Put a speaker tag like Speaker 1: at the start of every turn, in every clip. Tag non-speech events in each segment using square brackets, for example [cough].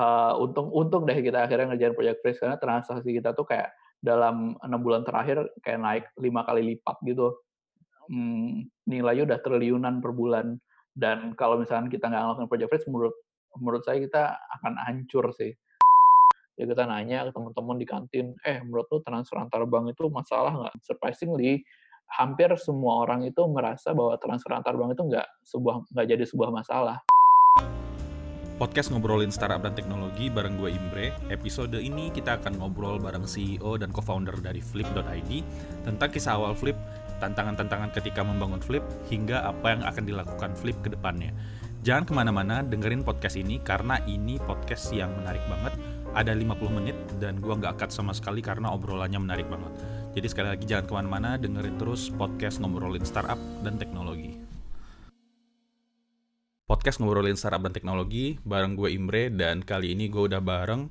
Speaker 1: uh, untung untung deh kita akhirnya ngerjain project freeze karena transaksi kita tuh kayak dalam enam bulan terakhir kayak naik lima kali lipat gitu. Hmm, nilainya udah triliunan per bulan. Dan kalau misalnya kita nggak ngelakuin project freeze menurut menurut saya kita akan hancur sih. Ya kita nanya ke teman-teman di kantin eh menurut lu transfer antar bank itu masalah nggak? Surprisingly hampir semua orang itu merasa bahwa transfer antar bank itu nggak sebuah nggak jadi sebuah masalah
Speaker 2: podcast ngobrolin startup dan teknologi bareng gue Imbre. Episode ini kita akan ngobrol bareng CEO dan co-founder dari Flip.id tentang kisah awal Flip, tantangan-tantangan ketika membangun Flip, hingga apa yang akan dilakukan Flip ke depannya. Jangan ke mana-mana, dengerin podcast ini karena ini podcast yang menarik banget. Ada 50 menit dan gue nggak cut sama sekali karena obrolannya menarik banget. Jadi sekali lagi jangan ke mana-mana, dengerin terus podcast ngobrolin startup dan teknologi podcast ngobrolin startup dan teknologi bareng gue Imre dan kali ini gue udah bareng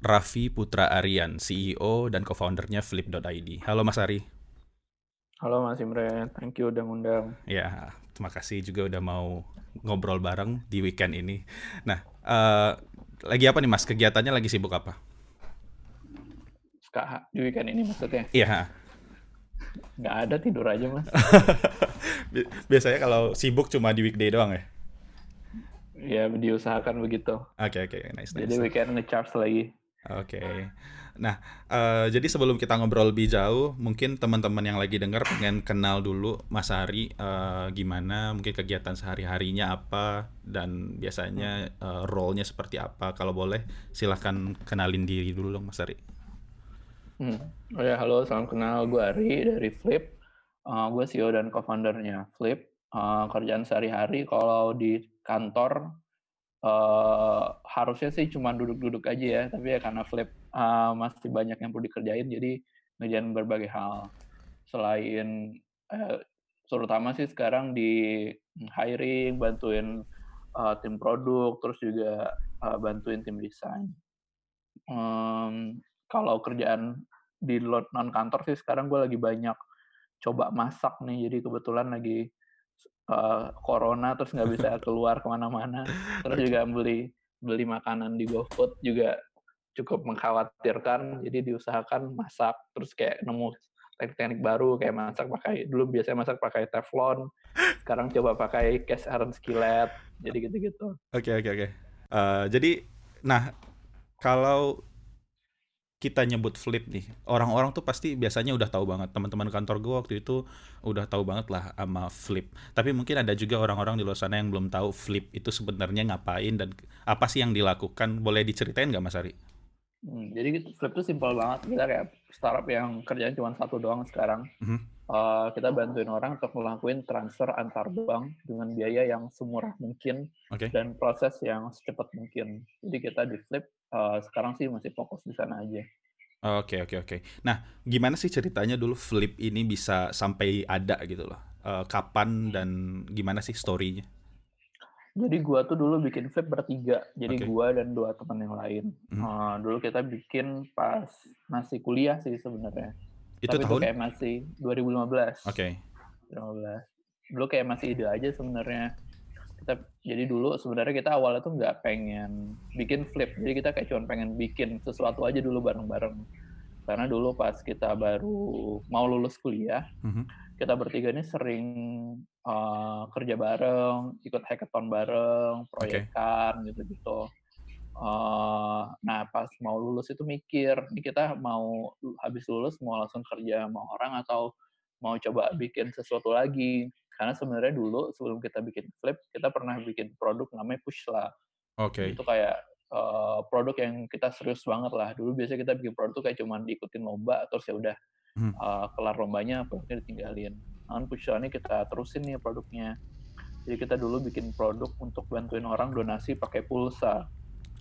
Speaker 2: Raffi Putra Aryan, CEO dan co-foundernya Flip.id. Halo Mas Ari.
Speaker 1: Halo Mas Imre, thank you udah ngundang.
Speaker 2: Ya, terima kasih juga udah mau ngobrol bareng di weekend ini. Nah, uh, lagi apa nih Mas? Kegiatannya lagi sibuk apa?
Speaker 1: Di weekend ini maksudnya?
Speaker 2: Iya.
Speaker 1: Nggak ada tidur aja Mas. [laughs]
Speaker 2: Biasanya kalau sibuk cuma di weekday doang ya?
Speaker 1: Ya diusahakan begitu.
Speaker 2: Oke okay, oke okay. nice.
Speaker 1: Jadi nice. weekend ngecharge lagi.
Speaker 2: Oke. Okay. Nah, uh, jadi sebelum kita ngobrol lebih jauh, mungkin teman-teman yang lagi dengar pengen kenal dulu Mas Hari uh, gimana, mungkin kegiatan sehari-harinya apa dan biasanya uh, role-nya seperti apa. Kalau boleh silahkan kenalin diri dulu dong Mas Hari.
Speaker 1: Hmm. Oh ya, halo, salam kenal. Gue Ari dari Flip. Uh, gue CEO dan co-foundernya Flip. Uh, kerjaan sehari-hari kalau di kantor uh, harusnya sih cuma duduk-duduk aja ya tapi ya karena flip uh, masih banyak yang perlu dikerjain jadi ngerjain berbagai hal. Selain uh, terutama sih sekarang di hiring bantuin uh, tim produk terus juga uh, bantuin tim desain. Um, kalau kerjaan di non kantor sih sekarang gue lagi banyak coba masak nih jadi kebetulan lagi uh, corona terus nggak bisa [laughs] keluar ke mana-mana. Terus juga beli beli makanan di GoFood juga cukup mengkhawatirkan. Jadi diusahakan masak terus kayak nemu teknik-teknik baru kayak masak pakai dulu biasanya masak pakai teflon sekarang coba pakai cast iron skillet jadi gitu-gitu.
Speaker 2: Oke okay, oke okay, oke. Okay. uh, jadi nah kalau kita nyebut flip nih orang-orang tuh pasti biasanya udah tahu banget teman-teman kantor gue waktu itu udah tahu banget lah sama flip tapi mungkin ada juga orang-orang di luar sana yang belum tahu flip itu sebenarnya ngapain dan apa sih yang dilakukan boleh diceritain nggak Mas Ari?
Speaker 1: Hmm, jadi gitu, flip tuh simpel banget kita kayak startup yang kerjaan cuma satu doang sekarang mm -hmm. uh, kita bantuin orang untuk melakukan transfer antar bank dengan biaya yang semurah mungkin okay. dan proses yang secepat mungkin jadi kita di flip uh, sekarang sih masih fokus di sana aja.
Speaker 2: Oke oke oke. Nah, gimana sih ceritanya dulu Flip ini bisa sampai ada gitu loh? Uh, kapan dan gimana sih storynya?
Speaker 1: Jadi gua tuh dulu bikin Flip bertiga. Jadi okay. gua dan dua teman yang lain. Hmm. Uh, dulu kita bikin pas masih kuliah sih sebenarnya.
Speaker 2: Itu Tapi tahun?
Speaker 1: Itu kayak masih 2015.
Speaker 2: Oke. Okay.
Speaker 1: 2015. Dulu kayak masih ide aja sebenarnya kita jadi dulu sebenarnya kita awalnya tuh nggak pengen bikin flip jadi kita kayak cuma pengen bikin sesuatu aja dulu bareng-bareng karena dulu pas kita baru mau lulus kuliah mm-hmm. kita bertiga ini sering uh, kerja bareng ikut hackathon bareng proyekan okay. gitu-gitu uh, nah pas mau lulus itu mikir ini kita mau habis lulus mau langsung kerja sama orang atau mau coba bikin sesuatu lagi karena sebenarnya dulu sebelum kita bikin Flip, kita pernah bikin produk namanya Pushla.
Speaker 2: Oke. Okay.
Speaker 1: Itu kayak uh, produk yang kita serius banget lah. Dulu biasanya kita bikin produk kayak cuma diikutin lomba, terus ya udah hmm. uh, kelar lombanya, produknya ditinggalin. Nah, Pushla ini kita terusin nih produknya. Jadi kita dulu bikin produk untuk bantuin orang donasi pakai pulsa.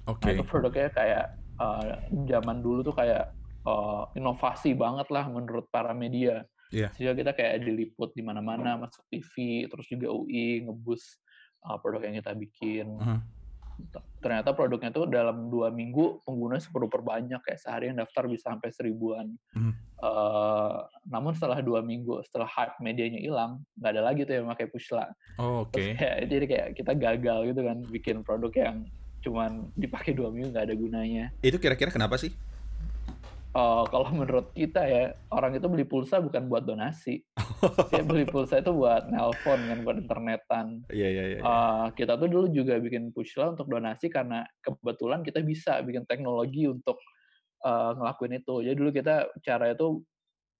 Speaker 2: Oke. Okay.
Speaker 1: Nah, itu produknya kayak uh, zaman dulu tuh kayak uh, inovasi banget lah menurut para media
Speaker 2: Yeah.
Speaker 1: Sehingga kita kayak diliput di mana-mana, masuk TV, terus juga UI ngebus uh, produk yang kita bikin. Uh -huh. Ternyata produknya tuh dalam dua minggu pengguna sepuluh perbanyak kayak sehari yang daftar bisa sampai seribuan. Uh -huh. uh, namun setelah dua minggu, setelah hype medianya hilang, nggak ada lagi tuh yang pakai pushla.
Speaker 2: Oh, Oke. Okay.
Speaker 1: Kayak, jadi kayak kita gagal gitu kan bikin produk yang cuman dipakai dua minggu nggak ada gunanya.
Speaker 2: Itu kira-kira kenapa sih?
Speaker 1: Uh, kalau [laughs] menurut kita ya orang itu beli pulsa bukan buat donasi, [laughs] dia beli pulsa itu buat nelpon kan buat internetan.
Speaker 2: Iya iya iya.
Speaker 1: Uh, kita tuh dulu juga bikin pushla untuk donasi karena kebetulan kita bisa bikin teknologi untuk uh, ngelakuin itu. Jadi dulu kita cara itu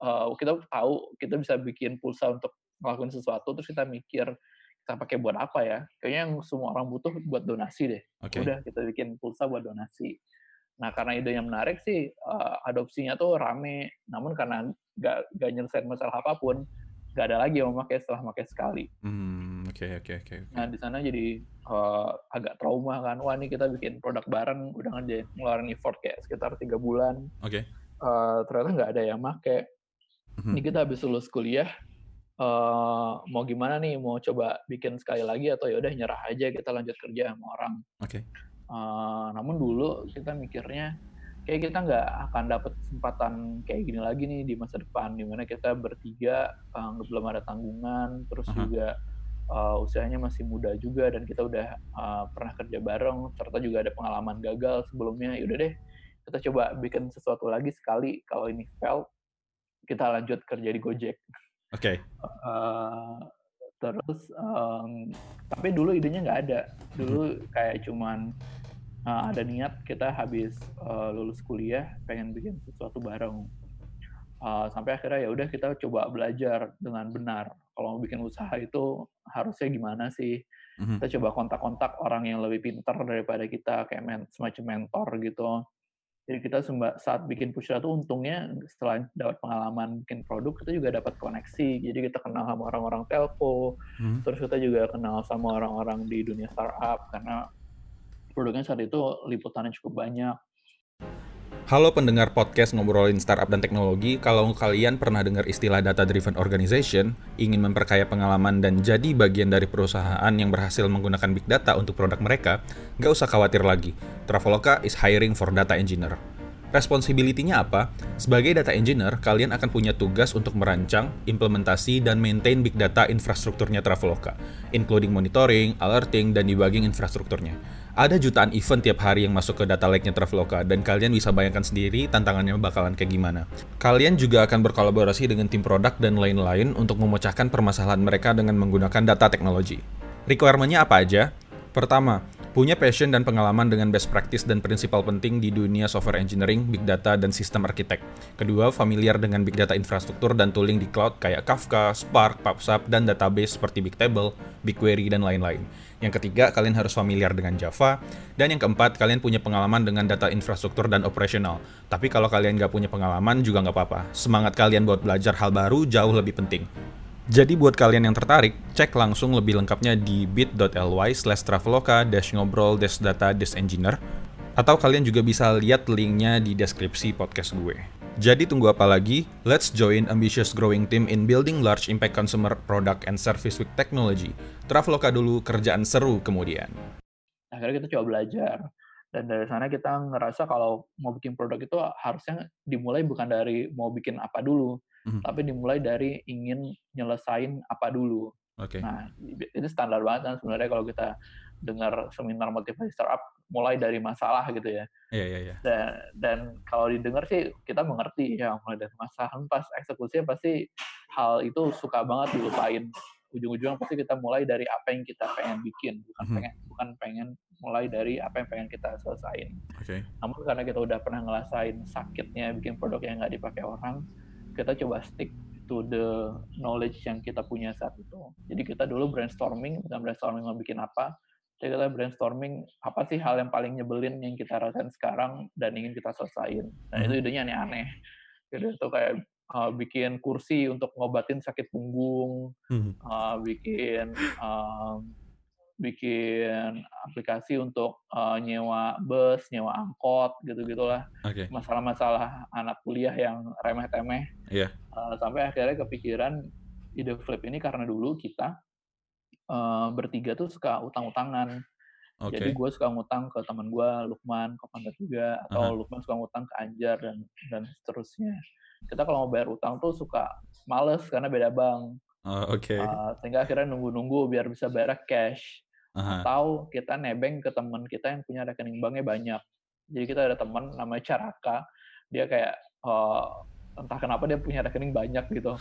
Speaker 1: uh, kita tahu kita bisa bikin pulsa untuk ngelakuin sesuatu terus kita mikir kita pakai buat apa ya? Kayaknya yang semua orang butuh buat donasi deh.
Speaker 2: Oke.
Speaker 1: Udah kita bikin pulsa buat donasi. Nah karena ide yang menarik sih uh, adopsinya tuh rame, namun karena nggak nggak nyelesain masalah apa pun, nggak ada lagi yang memakai setelah pakai sekali.
Speaker 2: Hmm, oke oke oke.
Speaker 1: Nah di sana jadi uh, agak trauma kan, wah ini kita bikin produk bareng, udah ngerjain ngeluarin effort kayak sekitar tiga bulan,
Speaker 2: Oke.
Speaker 1: uh, ternyata nggak ada yang make.
Speaker 2: Mhm.
Speaker 1: Ini kita habis lulus kuliah, uh, mau gimana nih, mau coba bikin sekali lagi atau ya udah nyerah aja kita lanjut kerja sama orang.
Speaker 2: Oke.
Speaker 1: Uh, namun dulu kita mikirnya kayak kita nggak akan dapat kesempatan kayak gini lagi nih di masa depan di mana kita bertiga uh, belum ada tanggungan terus
Speaker 2: Aha.
Speaker 1: juga uh, usianya masih muda juga dan kita udah uh, pernah kerja bareng serta juga ada pengalaman gagal sebelumnya yaudah deh kita coba bikin sesuatu lagi sekali kalau ini fail kita lanjut kerja di Gojek
Speaker 2: Oke.
Speaker 1: Uh, terus um, tapi dulu idenya nggak ada. Dulu kayak cuman uh, ada niat kita habis uh, lulus kuliah pengen bikin sesuatu bareng. Uh, sampai akhirnya ya udah kita coba belajar dengan benar. Kalau mau bikin usaha itu harusnya gimana sih?
Speaker 2: Mhm.
Speaker 1: kita coba kontak-kontak orang yang lebih pintar daripada kita kayak men semacam mentor gitu jadi kita saat bikin Pushra tuh untungnya setelah dapat pengalaman bikin produk kita juga dapat koneksi jadi kita kenal sama orang-orang telco
Speaker 2: Mhm.
Speaker 1: terus kita juga kenal sama orang-orang di dunia startup karena produknya saat itu liputannya cukup banyak
Speaker 2: Halo pendengar podcast ngobrolin startup dan teknologi. Kalau kalian pernah dengar istilah data driven organization, ingin memperkaya pengalaman dan jadi bagian dari perusahaan yang berhasil menggunakan big data untuk produk mereka, nggak usah khawatir lagi. Traveloka is hiring for data engineer. Responsibility-nya apa? Sebagai data engineer, kalian akan punya tugas untuk merancang, implementasi, dan maintain big data infrastrukturnya Traveloka, including monitoring, alerting, dan debugging infrastrukturnya. Ada jutaan event tiap hari yang masuk ke data lake-nya Traveloka, dan kalian bisa bayangkan sendiri tantangannya bakalan kayak gimana. Kalian juga akan berkolaborasi dengan tim produk dan lain-lain untuk memecahkan permasalahan mereka dengan menggunakan data teknologi. Requirement-nya apa aja? Pertama, punya passion dan pengalaman dengan best practice dan prinsipal penting di dunia software engineering, big data, dan sistem arsitek. Kedua, familiar dengan big data infrastruktur dan tooling di cloud kayak Kafka, Spark, PubSub, dan database seperti Bigtable, BigQuery, dan lain-lain. Yang ketiga, kalian harus familiar dengan Java. Dan yang keempat, kalian punya pengalaman dengan data infrastruktur dan operasional. Tapi kalau kalian nggak punya pengalaman juga nggak apa-apa. Semangat kalian buat belajar hal baru jauh lebih penting. Jadi buat kalian yang tertarik, cek langsung lebih lengkapnya di bit.ly slash traveloka ngobrol data dash engineer atau kalian juga bisa lihat linknya di deskripsi podcast gue. Jadi tunggu apa lagi? Let's join ambitious growing team in building large impact consumer product and service with technology. Traveloka dulu, kerjaan seru kemudian.
Speaker 1: akhirnya kita coba belajar dan dari sana kita ngerasa kalau mau bikin produk itu harusnya dimulai bukan dari mau bikin apa dulu
Speaker 2: Mhm.
Speaker 1: tapi dimulai dari ingin nyelesain apa dulu
Speaker 2: Oke.
Speaker 1: nah itu standar banget kan sebenarnya kalau kita dengar seminar motivasi startup mulai dari masalah gitu ya
Speaker 2: Iya, iya, iya.
Speaker 1: dan, dan kalau didengar sih kita mengerti ya mulai dari masalah pas eksekusinya pasti hal itu suka banget dilupain ujung-ujungnya pasti kita mulai dari apa yang kita pengen bikin bukan
Speaker 2: Mhm.
Speaker 1: pengen bukan pengen mulai dari apa yang pengen kita selesain
Speaker 2: Oke.
Speaker 1: namun karena kita udah pernah ngerasain sakitnya bikin produk yang nggak dipakai orang kita coba stick to the knowledge yang kita punya saat itu jadi kita dulu brainstorming bukan brainstorming mau bikin apa kita brainstorming apa sih hal yang paling nyebelin yang kita rasain sekarang dan ingin kita selesain dan itu
Speaker 2: Mhm.
Speaker 1: idenya aneh-aneh gitu itu kayak uh, bikin kursi untuk ngobatin sakit punggung uh, bikin um, bikin aplikasi untuk uh, nyewa bus, nyewa angkot, gitu-gitulah.
Speaker 2: Oke.
Speaker 1: Masalah-masalah anak kuliah yang remeh-temeh.
Speaker 2: Iya.
Speaker 1: Uh, sampai akhirnya kepikiran ide flip ini karena dulu kita uh, bertiga tuh suka utang-utangan.
Speaker 2: Oke.
Speaker 1: Jadi gue suka ngutang ke teman gue, Lukman, co-founder juga, atau
Speaker 2: Aha.
Speaker 1: Lukman suka ngutang ke Anjar dan dan seterusnya. Kita kalau mau bayar utang tuh suka males karena beda bank.
Speaker 2: Oh, Oke.
Speaker 1: Uh, sehingga akhirnya nunggu-nunggu biar bisa bayar cash. uh-huh. atau kita nebeng ke teman kita yang punya rekening banknya banyak. Jadi kita ada teman namanya Caraka, dia kayak uh, entah kenapa dia punya rekening banyak gitu.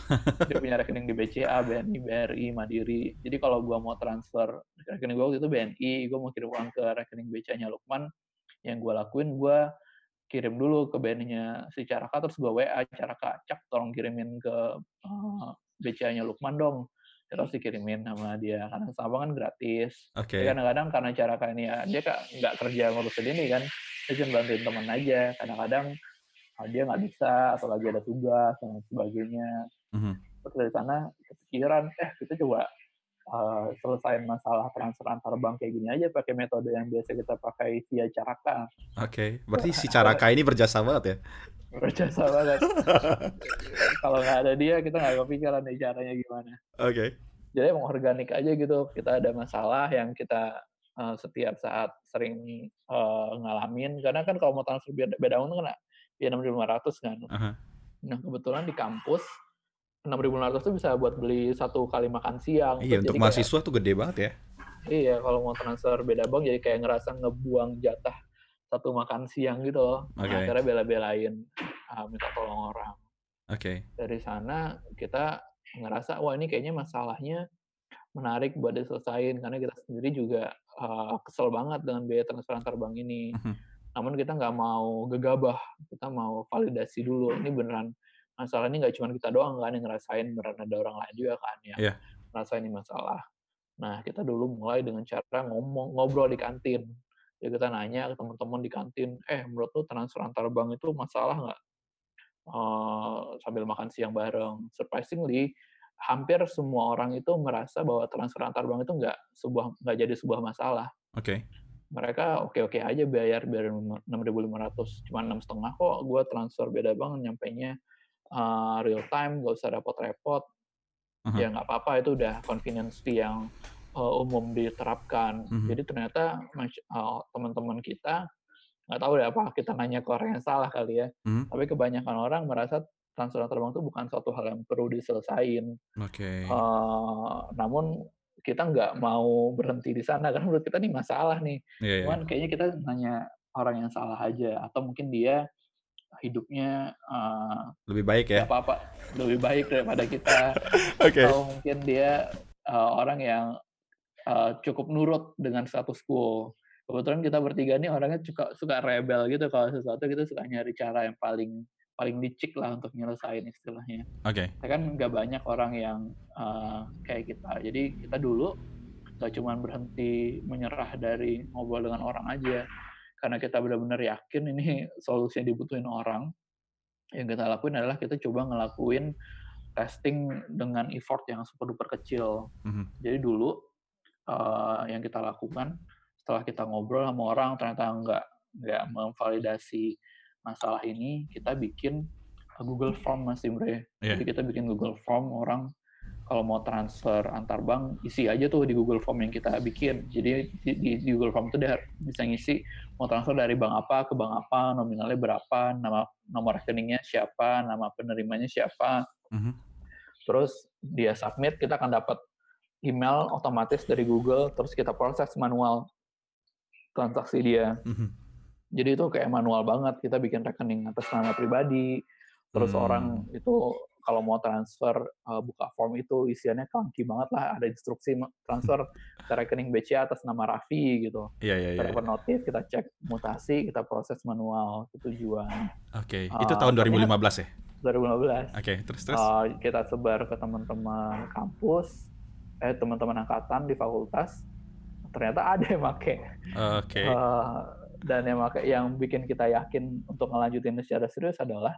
Speaker 1: Dia punya rekening di BCA, BNI, BRI, Mandiri. Jadi kalau gua mau transfer rekening gua waktu itu BNI, gua mau kirim uang ke rekening BCA-nya Lukman, yang gua lakuin gua kirim dulu ke BNI-nya si Caraka, terus gua WA Caraka, cak tolong kirimin ke uh, BCA-nya Lukman dong. Terus dikirimin sama dia karena sama kan gratis.
Speaker 2: Oke. Okay.
Speaker 1: Kadang-kadang karena Caraka ini ya dia kak nggak kerja ngurusin ini kan, dia cuma bantuin teman aja. Kadang-kadang dia nggak bisa atau lagi ada tugas dan sebagainya. Mm-hmm. Terus dari sana kepikiran, eh kita coba uh, selesaiin masalah transfer antar bank kayak gini aja pakai metode yang biasa kita pakai via Caraka.
Speaker 2: Oke, okay. berarti si [laughs] Caraka ini berjasa banget ya?
Speaker 1: Berjasa banget. [laughs] Kalau nggak ada dia, kita nggak kepikiran nih caranya gimana.
Speaker 2: Oke. Okay.
Speaker 1: Jadi emang organik aja gitu. Kita ada masalah yang kita uh, setiap saat sering uh, ngalamin. Karena kan kalau mau transfer beda, beda uang kan ya 6.500 kan. Uh -huh. Nah kebetulan di kampus 6.500 itu bisa buat beli satu kali makan siang.
Speaker 2: Iya untuk mahasiswa kayak, tuh gede banget ya.
Speaker 1: Iya kalau mau transfer beda bank jadi kayak ngerasa ngebuang jatah satu makan siang gitu loh. Okay. Nah, akhirnya bela-belain uh, minta tolong orang.
Speaker 2: Oke. Okay.
Speaker 1: Dari sana kita ngerasa wah ini kayaknya masalahnya menarik buat diselesain karena kita sendiri juga uh, kesel banget dengan biaya transfer antar bank ini. Uh mhm. -huh namun kita nggak mau gegabah kita mau validasi dulu ini beneran masalah ini nggak cuma kita doang kan yang ngerasain beneran ada orang lain juga kan yang yeah. ngerasain ini masalah nah kita dulu mulai dengan cara ngomong ngobrol di kantin ya kita nanya ke teman-teman di kantin eh menurut lu transfer antar bank itu masalah nggak uh, sambil makan siang bareng surprisingly hampir semua orang itu merasa bahwa transfer antar bank itu nggak sebuah nggak jadi sebuah masalah.
Speaker 2: Oke. Okay
Speaker 1: mereka oke-oke aja bayar bayar 6.500 cuma enam setengah kok gue transfer beda banget nyampe nya uh, real time gak usah repot-repot uh-huh. ya nggak apa-apa itu udah convenience fee yang uh, umum diterapkan uh-huh. jadi ternyata uh, teman-teman kita nggak tahu deh apa kita nanya ke orang yang salah kali ya uh-huh. tapi kebanyakan orang merasa transfer terbang itu bukan suatu hal yang perlu diselesain.
Speaker 2: Oke. Okay.
Speaker 1: Uh, namun kita nggak mau berhenti di sana karena menurut kita nih masalah nih. Yeah, iya. Cuman yeah. kayaknya kita nanya orang yang salah aja atau mungkin dia hidupnya uh,
Speaker 2: lebih baik ya.
Speaker 1: Apa-apa lebih baik daripada kita. [laughs]
Speaker 2: okay.
Speaker 1: Atau mungkin dia uh, orang yang uh, cukup nurut dengan status quo. Kebetulan kita bertiga nih orangnya suka suka rebel gitu kalau sesuatu kita suka nyari cara yang paling paling licik lah untuk nyelesain istilahnya.
Speaker 2: Oke.
Speaker 1: Okay. kan nggak banyak orang yang uh, kayak kita. Jadi kita dulu nggak cuma berhenti menyerah dari ngobrol dengan orang aja, karena kita benar-benar yakin ini [laughs] solusi yang dibutuhin orang. Yang kita lakuin adalah kita coba ngelakuin testing dengan effort yang super duper kecil. Mm-hmm. Jadi dulu uh, yang kita lakukan setelah kita ngobrol sama orang ternyata nggak nggak memvalidasi masalah ini kita bikin Google Form Mas Imre. Yeah. Jadi kita bikin Google Form orang kalau mau transfer antar bank isi aja tuh di Google Form yang kita bikin. Jadi di, di, di Google Form itu dia bisa ngisi mau transfer dari bank apa ke bank apa, nominalnya berapa, nama nomor rekeningnya siapa, nama penerimanya siapa. Mm -hmm. Terus dia submit, kita akan dapat email otomatis dari Google, terus kita proses manual transaksi dia. Mm -hmm jadi itu kayak manual banget kita bikin rekening atas nama pribadi terus hmm. orang itu kalau mau transfer uh, buka form itu isiannya clunky banget lah ada instruksi transfer ke rekening BCA atas nama Raffi gitu.
Speaker 2: Iya iya iya.
Speaker 1: Kita notif, kita cek mutasi, kita proses manual tujuan.
Speaker 2: Oke, okay. uh, itu tahun 2015 ya?
Speaker 1: 2015.
Speaker 2: Oke, okay, terus terus.
Speaker 1: Uh, kita sebar ke teman-teman kampus, eh teman-teman angkatan di fakultas. Ternyata ada yang pakai.
Speaker 2: Oke. Okay. Uh,
Speaker 1: dan yang yang bikin kita yakin untuk ngelanjutin secara serius adalah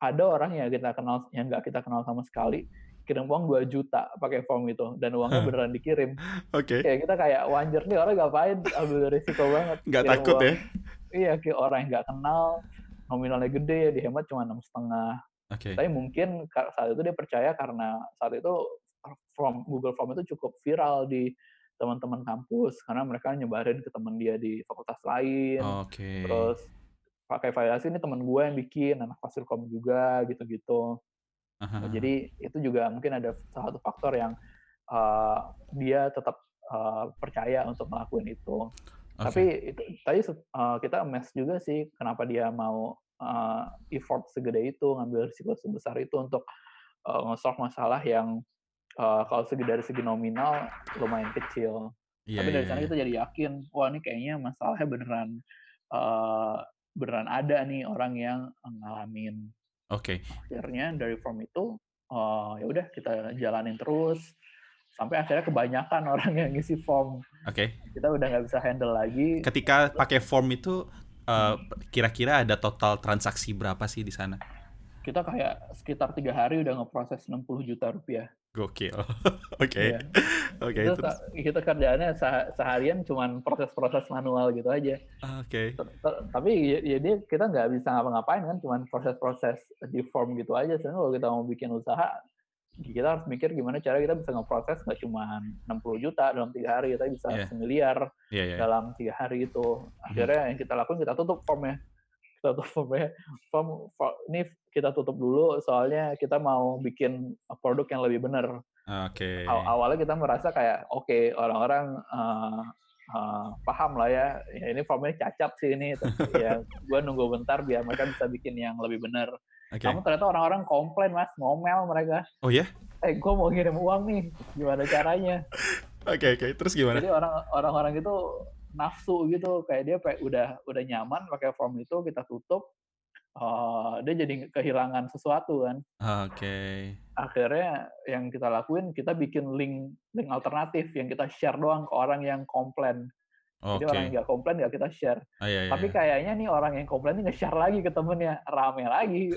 Speaker 1: ada orang yang kita kenal yang nggak kita kenal sama sekali kirim uang 2 juta pakai form itu dan uangnya beneran dikirim.
Speaker 2: Oke. Okay.
Speaker 1: Kayak kita kayak wajar nih orang ngapain ambil risiko banget. [laughs]
Speaker 2: Nggak takut uang. ya?
Speaker 1: Iya, kayak orang yang nggak kenal nominalnya gede ya dihemat cuma enam setengah.
Speaker 2: Okay.
Speaker 1: Tapi mungkin saat itu dia percaya karena saat itu form Google Form itu cukup viral di teman-teman kampus karena mereka nyebarin ke teman dia di fakultas lain.
Speaker 2: Okay.
Speaker 1: Terus pakai validasi ini teman gue yang bikin, anak fasilkom juga gitu-gitu. Nah, jadi itu juga mungkin ada salah satu faktor yang uh, dia tetap uh, percaya untuk ngelakuin itu.
Speaker 2: Oke.
Speaker 1: Tapi itu tadi uh, kita mes juga sih kenapa dia mau uh, effort segede itu, ngambil risiko sebesar itu untuk uh, nge-solve masalah yang uh, kalau segi dari segi nominal lumayan kecil.
Speaker 2: Iya,
Speaker 1: Tapi dari
Speaker 2: iya,
Speaker 1: sana
Speaker 2: iya.
Speaker 1: kita jadi yakin, wah ini kayaknya masalahnya beneran uh, beneran ada nih orang yang ngalamin.
Speaker 2: Oke.
Speaker 1: Akhirnya dari form itu uh, ya udah kita jalanin terus sampai akhirnya kebanyakan [laughs] orang yang ngisi form.
Speaker 2: Oke.
Speaker 1: Kita udah nggak bisa handle lagi.
Speaker 2: Ketika pakai form itu eh, kira-kira ada total transaksi berapa sih di sana?
Speaker 1: Kita kayak sekitar tiga hari udah ngeproses 60 juta rupiah.
Speaker 2: Gokil. [laughs] Oke.
Speaker 1: Iya.
Speaker 2: Oke,
Speaker 1: Itu kita kerjaannya seh- seharian cuman proses-proses manual gitu aja.
Speaker 2: oke.
Speaker 1: T- t- Tapi ya, ya dia kita nggak bisa ngapa-ngapain kan, cuman proses-proses di form gitu aja. Sebenarnya kalau kita mau bikin usaha, kita harus mikir gimana cara kita bisa ngeproses nggak cuma 60 juta dalam tiga hari, tapi bisa
Speaker 2: Iya.
Speaker 1: semiliar
Speaker 2: Iya, iya.
Speaker 1: dalam tiga hari itu. Akhirnya yang kita lakukan kita tutup formnya. Kita tutup. [laughs] Form, form- ini kita tutup dulu soalnya kita mau bikin produk yang lebih benar.
Speaker 2: Oke.
Speaker 1: Aw- awalnya kita merasa kayak oke orang-orang uh, uh, paham lah ya, ya ini formnya cacat sih ini Tapi [laughs] ya gue nunggu bentar biar mereka bisa bikin yang lebih benar
Speaker 2: Oke.
Speaker 1: namun ternyata orang-orang komplain mas ngomel mereka
Speaker 2: Oh ya?
Speaker 1: eh gue mau ngirim uang nih gimana caranya [laughs]
Speaker 2: Oke, oke. Terus gimana?
Speaker 1: jadi orang orang-orang itu nafsu gitu kayak dia udah udah nyaman pakai form itu kita tutup uh, dia jadi kehilangan sesuatu kan
Speaker 2: Oke.
Speaker 1: akhirnya yang kita lakuin kita bikin link link alternatif yang kita share doang ke orang yang komplain. Jadi
Speaker 2: Oke.
Speaker 1: orang yang nggak komplain nggak kita share.
Speaker 2: Ah, iya, iya,
Speaker 1: Tapi kayaknya nih orang yang komplain nge-share lagi ke temennya, rame lagi.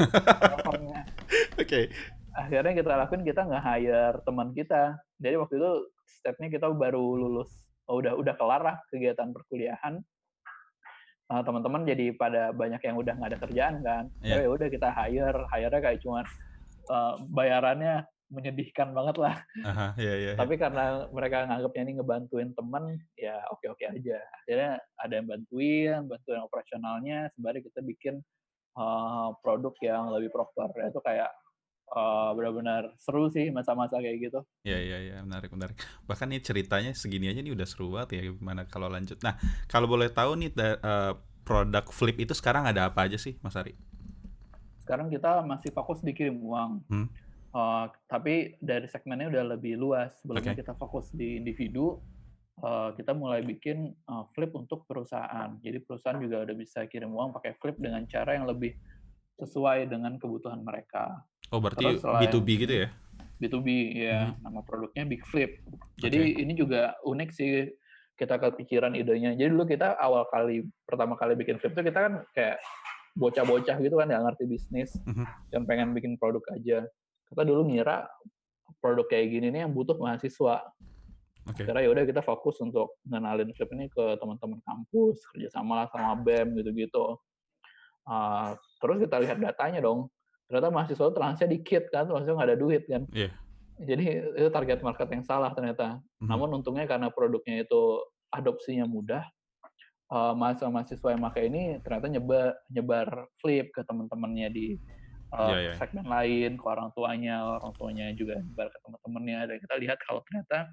Speaker 1: [laughs]
Speaker 2: Oke.
Speaker 1: akhirnya kita lakuin kita nge-hire teman kita. Jadi waktu itu stepnya kita baru lulus, oh, udah udah kelar lah kegiatan perkuliahan. Nah, teman-teman jadi pada banyak yang udah nggak ada kerjaan kan.
Speaker 2: Iya.
Speaker 1: Ya udah kita hire, hire-nya kayak cuman eh, bayarannya menyedihkan banget lah.
Speaker 2: Aha, iya, iya.
Speaker 1: Tapi karena mereka nganggapnya ini ngebantuin temen, ya oke-oke aja. Akhirnya ada yang bantuin, bantuin operasionalnya, sembari kita bikin uh, produk yang lebih proper. Itu kayak uh, benar-benar seru sih masa-masa kayak gitu.
Speaker 2: Iya, iya, iya, menarik, menarik. Bahkan nih ceritanya segini aja nih udah seru banget ya gimana kalau lanjut. Nah, kalau boleh tahu nih da- eh, produk Flip itu sekarang ada apa aja sih, Mas Ari?
Speaker 1: Sekarang kita masih fokus dikirim uang.
Speaker 2: Hmm.
Speaker 1: Uh, tapi dari segmennya udah lebih luas. Sebelumnya
Speaker 2: Oke.
Speaker 1: kita fokus di individu, uh, kita mulai bikin uh, flip untuk perusahaan. Jadi perusahaan juga udah bisa kirim uang pakai flip dengan cara yang lebih sesuai dengan kebutuhan mereka.
Speaker 2: Oh, berarti
Speaker 1: Terus selain-
Speaker 2: B2B gitu ya?
Speaker 1: B2B ya, nama produknya Big Flip. Jadi ini juga unik sih kita kepikiran idenya. Jadi dulu kita awal kali pertama kali bikin flip tuh kita kan kayak bocah-bocah gitu kan nggak ngerti bisnis
Speaker 2: Mhm.
Speaker 1: dan pengen bikin produk aja. Kita dulu ngira produk kayak gini nih yang butuh mahasiswa.
Speaker 2: Oke.
Speaker 1: Karena ya udah kita fokus untuk ngenalin flip ini ke teman-teman kampus, kerjasama lah sama BEM gitu-gitu. Ah, terus kita lihat datanya dong. Ternyata mahasiswa transnya dikit kan, mahasiswa nggak ada duit kan.
Speaker 2: Iya.
Speaker 1: Jadi itu target market yang salah ternyata.
Speaker 2: Mhm.
Speaker 1: Namun untungnya karena produknya itu adopsinya mudah, eh, mahasiswa-mahasiswa yang pakai ini ternyata nyebar nyebar flip ke teman-temannya di eh,
Speaker 2: Iya, iya.
Speaker 1: segmen lain, ke orang tuanya, orang tuanya juga nyebar ke teman-temannya. Dan kita lihat kalau ternyata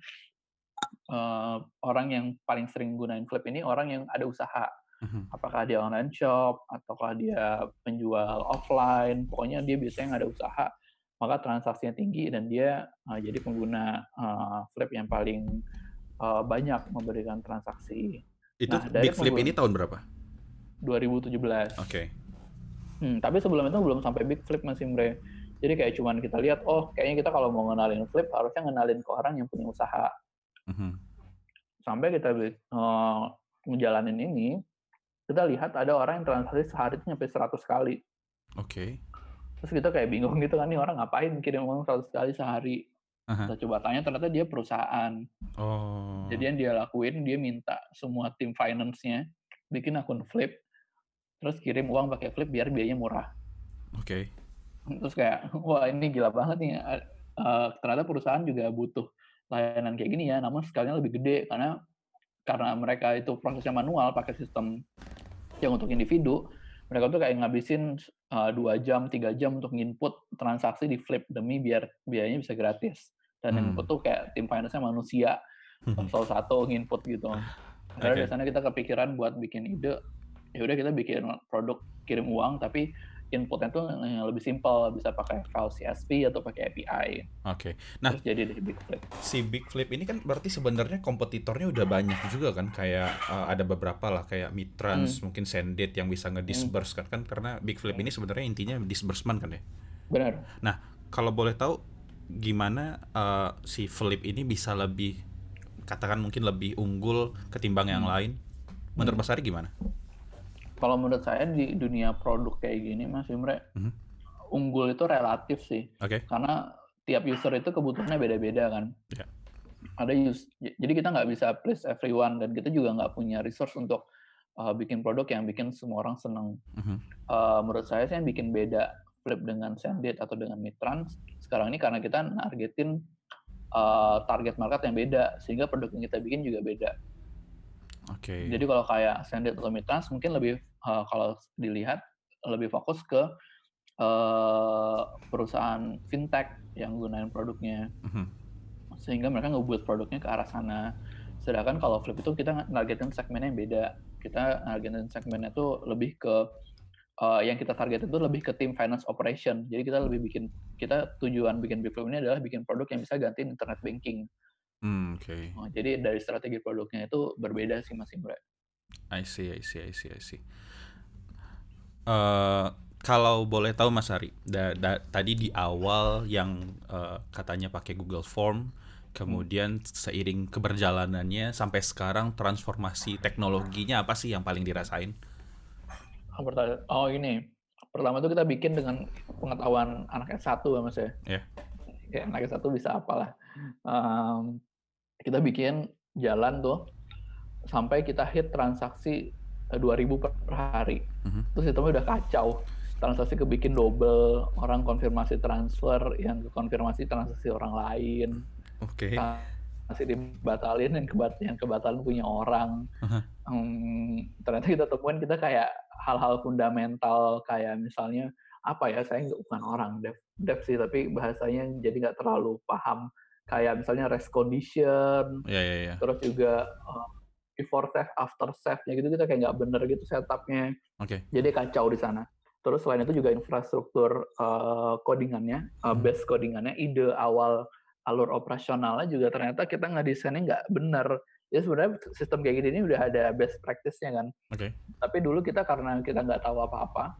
Speaker 1: eh, orang yang paling sering gunain flip ini orang yang ada usaha.
Speaker 2: Mhm.
Speaker 1: Apakah dia online shop, ataukah dia penjual offline, pokoknya dia biasanya nggak ada usaha, maka transaksinya tinggi dan dia uh, jadi pengguna uh, Flip yang paling uh, banyak memberikan transaksi.
Speaker 2: Itu
Speaker 1: Nah, dari
Speaker 2: Big Flip ini tahun berapa?
Speaker 1: 2017.
Speaker 2: Oke.
Speaker 1: Hmm, tapi sebelum itu belum sampai Big Flip masih Bre. Jadi kayak cuman kita lihat, oh kayaknya kita kalau mau ngenalin Flip harusnya ngenalin ke orang yang punya usaha.
Speaker 2: Mhm.
Speaker 1: Sampai kita uh, ngejalanin ini, kita lihat ada orang yang transaksi sehari itu nyampe 100 kali.
Speaker 2: Oke.
Speaker 1: Terus kita kayak bingung gitu kan, nih orang ngapain kirim uang 100 kali sehari.
Speaker 2: Aha.
Speaker 1: Kita coba tanya, ternyata dia perusahaan.
Speaker 2: Oh.
Speaker 1: Jadi yang dia lakuin, dia minta semua tim finance-nya bikin akun Flip, terus kirim uang pakai Flip biar biayanya murah.
Speaker 2: Oke.
Speaker 1: Terus kayak, wah ini gila banget nih. Eh, ternyata perusahaan juga butuh layanan kayak gini ya, namun skala lebih gede karena karena mereka itu prosesnya manual pakai sistem yang untuk individu, mereka tuh kayak ngabisin eh, dua jam, tiga jam untuk input transaksi di Flip demi biar biayanya bisa gratis. Dan
Speaker 2: Hmm.
Speaker 1: input tuh kayak tim finance-nya manusia. salah satu nginput gitu karena okay. biasanya kita kepikiran buat bikin ide ya udah kita bikin produk kirim uang tapi inputnya tuh yang lebih simpel bisa pakai file CSV atau pakai API.
Speaker 2: Oke. Okay. Nah,
Speaker 1: Terus jadi dari Big Flip.
Speaker 2: Si Big Flip ini kan berarti sebenarnya kompetitornya udah banyak juga kan kayak uh, ada beberapa lah kayak Mitrans, hmm. mungkin Sendit yang bisa ngedisburse hmm. kan karena Big Flip ini sebenarnya intinya disbursement kan ya.
Speaker 1: Benar.
Speaker 2: Nah, kalau boleh tahu gimana uh, si Flip ini bisa lebih katakan mungkin lebih unggul ketimbang yang hmm. lain? Menurut hmm. Mas Ari gimana?
Speaker 1: Kalau menurut saya di dunia produk kayak gini Mas Imre mm-hmm. unggul itu relatif sih
Speaker 2: okay.
Speaker 1: karena tiap user itu kebutuhannya beda-beda kan yeah. ada use jadi kita nggak bisa please everyone dan kita juga nggak punya resource untuk uh, bikin produk yang bikin semua orang seneng mm-hmm. uh, menurut saya sih yang bikin beda flip dengan Sendit atau dengan Mitrans sekarang ini karena kita nargetin uh, target market yang beda sehingga produk yang kita bikin juga beda.
Speaker 2: Okay.
Speaker 1: Jadi kalau kayak atau Mitrans mungkin lebih uh, kalau dilihat lebih fokus ke uh, perusahaan fintech yang gunain produknya, mm-hmm. sehingga mereka ngebuat produknya ke arah sana. Sedangkan kalau Flip itu kita nargetin segmennya yang beda. Kita nargetin segmennya itu lebih ke uh, yang kita target itu lebih ke tim finance operation. Jadi kita lebih bikin kita tujuan bikin Flip ini adalah bikin produk yang bisa gantiin internet banking.
Speaker 2: Hmm, oke. Okay.
Speaker 1: Oh, jadi dari strategi produknya itu berbeda sih Mas Imre.
Speaker 2: I see, I see, I see, I see. Uh, kalau boleh tahu Mas Ari, da, da, tadi di awal yang uh, katanya pakai Google Form, kemudian seiring keberjalanannya sampai sekarang transformasi teknologinya apa sih yang paling dirasain?
Speaker 1: Oh ini, pertama itu kita bikin dengan pengetahuan anak S1 ya Mas ya.
Speaker 2: Yeah.
Speaker 1: Ya, anak S1 bisa apalah. Um, kita bikin jalan tuh sampai kita hit transaksi 2000 eh, per hari. Mm-hmm. Terus sistemnya udah kacau. Transaksi kebikin double, orang konfirmasi transfer, yang konfirmasi transaksi orang lain.
Speaker 2: Oke. Okay.
Speaker 1: Masih dibatalin yang kebat yang kebatalin punya orang. Uh-huh. Hmm, ternyata kita temuin kita kayak hal-hal fundamental kayak misalnya apa ya saya bukan orang dev dev sih tapi bahasanya jadi nggak terlalu paham kayak misalnya rest condition,
Speaker 2: yeah, yeah, yeah.
Speaker 1: terus juga uh, before save, after save-nya gitu kita kayak nggak bener gitu setupnya.
Speaker 2: Okay.
Speaker 1: Jadi kacau di sana. Terus selain itu juga infrastruktur uh, codingannya, uh, hmm. base codingannya, ide awal alur operasionalnya juga ternyata kita nggak desainnya nggak bener. Ya sebenarnya sistem kayak gini ini udah ada best practice-nya kan.
Speaker 2: Okay.
Speaker 1: Tapi dulu kita karena kita nggak tahu apa-apa,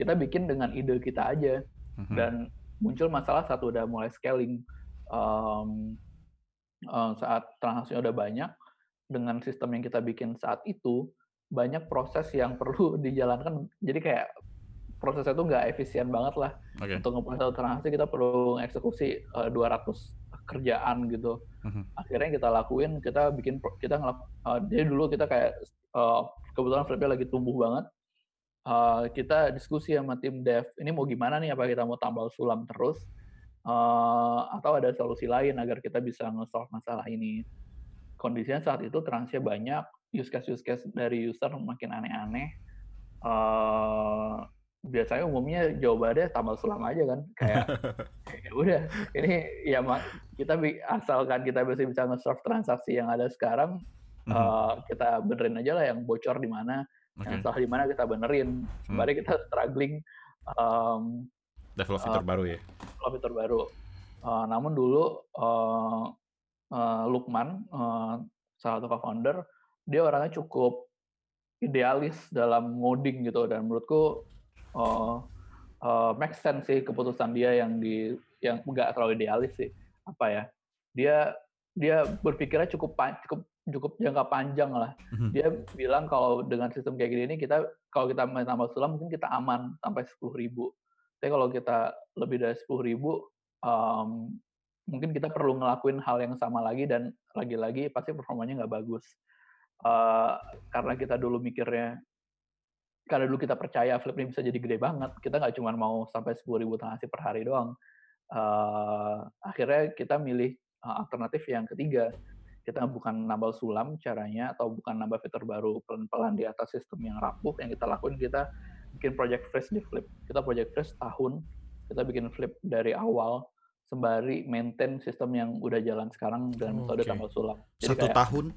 Speaker 1: kita bikin dengan ide kita aja. Mm-hmm. Dan muncul masalah saat udah mulai scaling um, uh, saat transaksinya udah banyak dengan sistem yang kita bikin saat itu banyak proses yang [laughs] perlu dijalankan. Jadi kayak prosesnya tuh nggak efisien banget lah. Okay. untuk ngeproses satu transaksi kita perlu eksekusi uh, 200 kerjaan gitu. Uh-huh. akhirnya kita lakuin kita bikin kita ngelak uh, jadi dulu kita kayak uh, kebetulan Flipnya lagi tumbuh banget. Uh, kita diskusi sama tim dev ini mau gimana nih? Apa kita mau tambal sulam terus uh, atau ada solusi lain agar kita bisa nge-solve masalah ini. Kondisinya saat itu transnya banyak, use case use case dari user makin aneh-aneh. Uh, biasanya umumnya jawabannya tambal sulam aja kan kayak [laughs] ya udah ini ya kita asalkan kita bisa bisa nge-solve transaksi yang ada sekarang mm-hmm. uh, kita benerin aja lah yang bocor di mana okay. yang salah di mana kita benerin sembari mm. kita struggling um,
Speaker 2: develop fitur uh, baru ya
Speaker 1: develop fitur baru uh, namun dulu uh, uh, Lukman uh, salah satu co-founder dia orangnya cukup idealis dalam ngoding gitu dan menurutku uh, uh, make sense sih keputusan dia yang di yang enggak terlalu idealis sih apa ya dia dia berpikirnya cukup cukup cukup jangka panjang lah. Mm-hmm. Dia bilang kalau dengan sistem kayak gini ini kita kalau kita main tambah sulam mungkin kita aman sampai sepuluh ribu. Tapi kalau kita lebih dari sepuluh ribu, um, mungkin kita perlu ngelakuin hal yang sama lagi dan lagi-lagi pasti performanya nggak bagus. Uh, karena kita dulu mikirnya, karena dulu kita percaya flip ini bisa jadi gede banget, kita nggak cuma mau sampai sepuluh ribu transaksi per hari doang. Uh, akhirnya kita milih uh, alternatif yang ketiga. Kita bukan nambal sulam caranya atau bukan nambah fitur baru pelan-pelan di atas sistem yang rapuh. Yang kita lakuin kita bikin project fresh di Flip. Kita project fresh tahun, kita bikin Flip dari awal sembari maintain sistem yang udah jalan sekarang dengan metode
Speaker 2: Oke.
Speaker 1: tambal sulam.
Speaker 2: Satu
Speaker 1: kayak
Speaker 2: tahun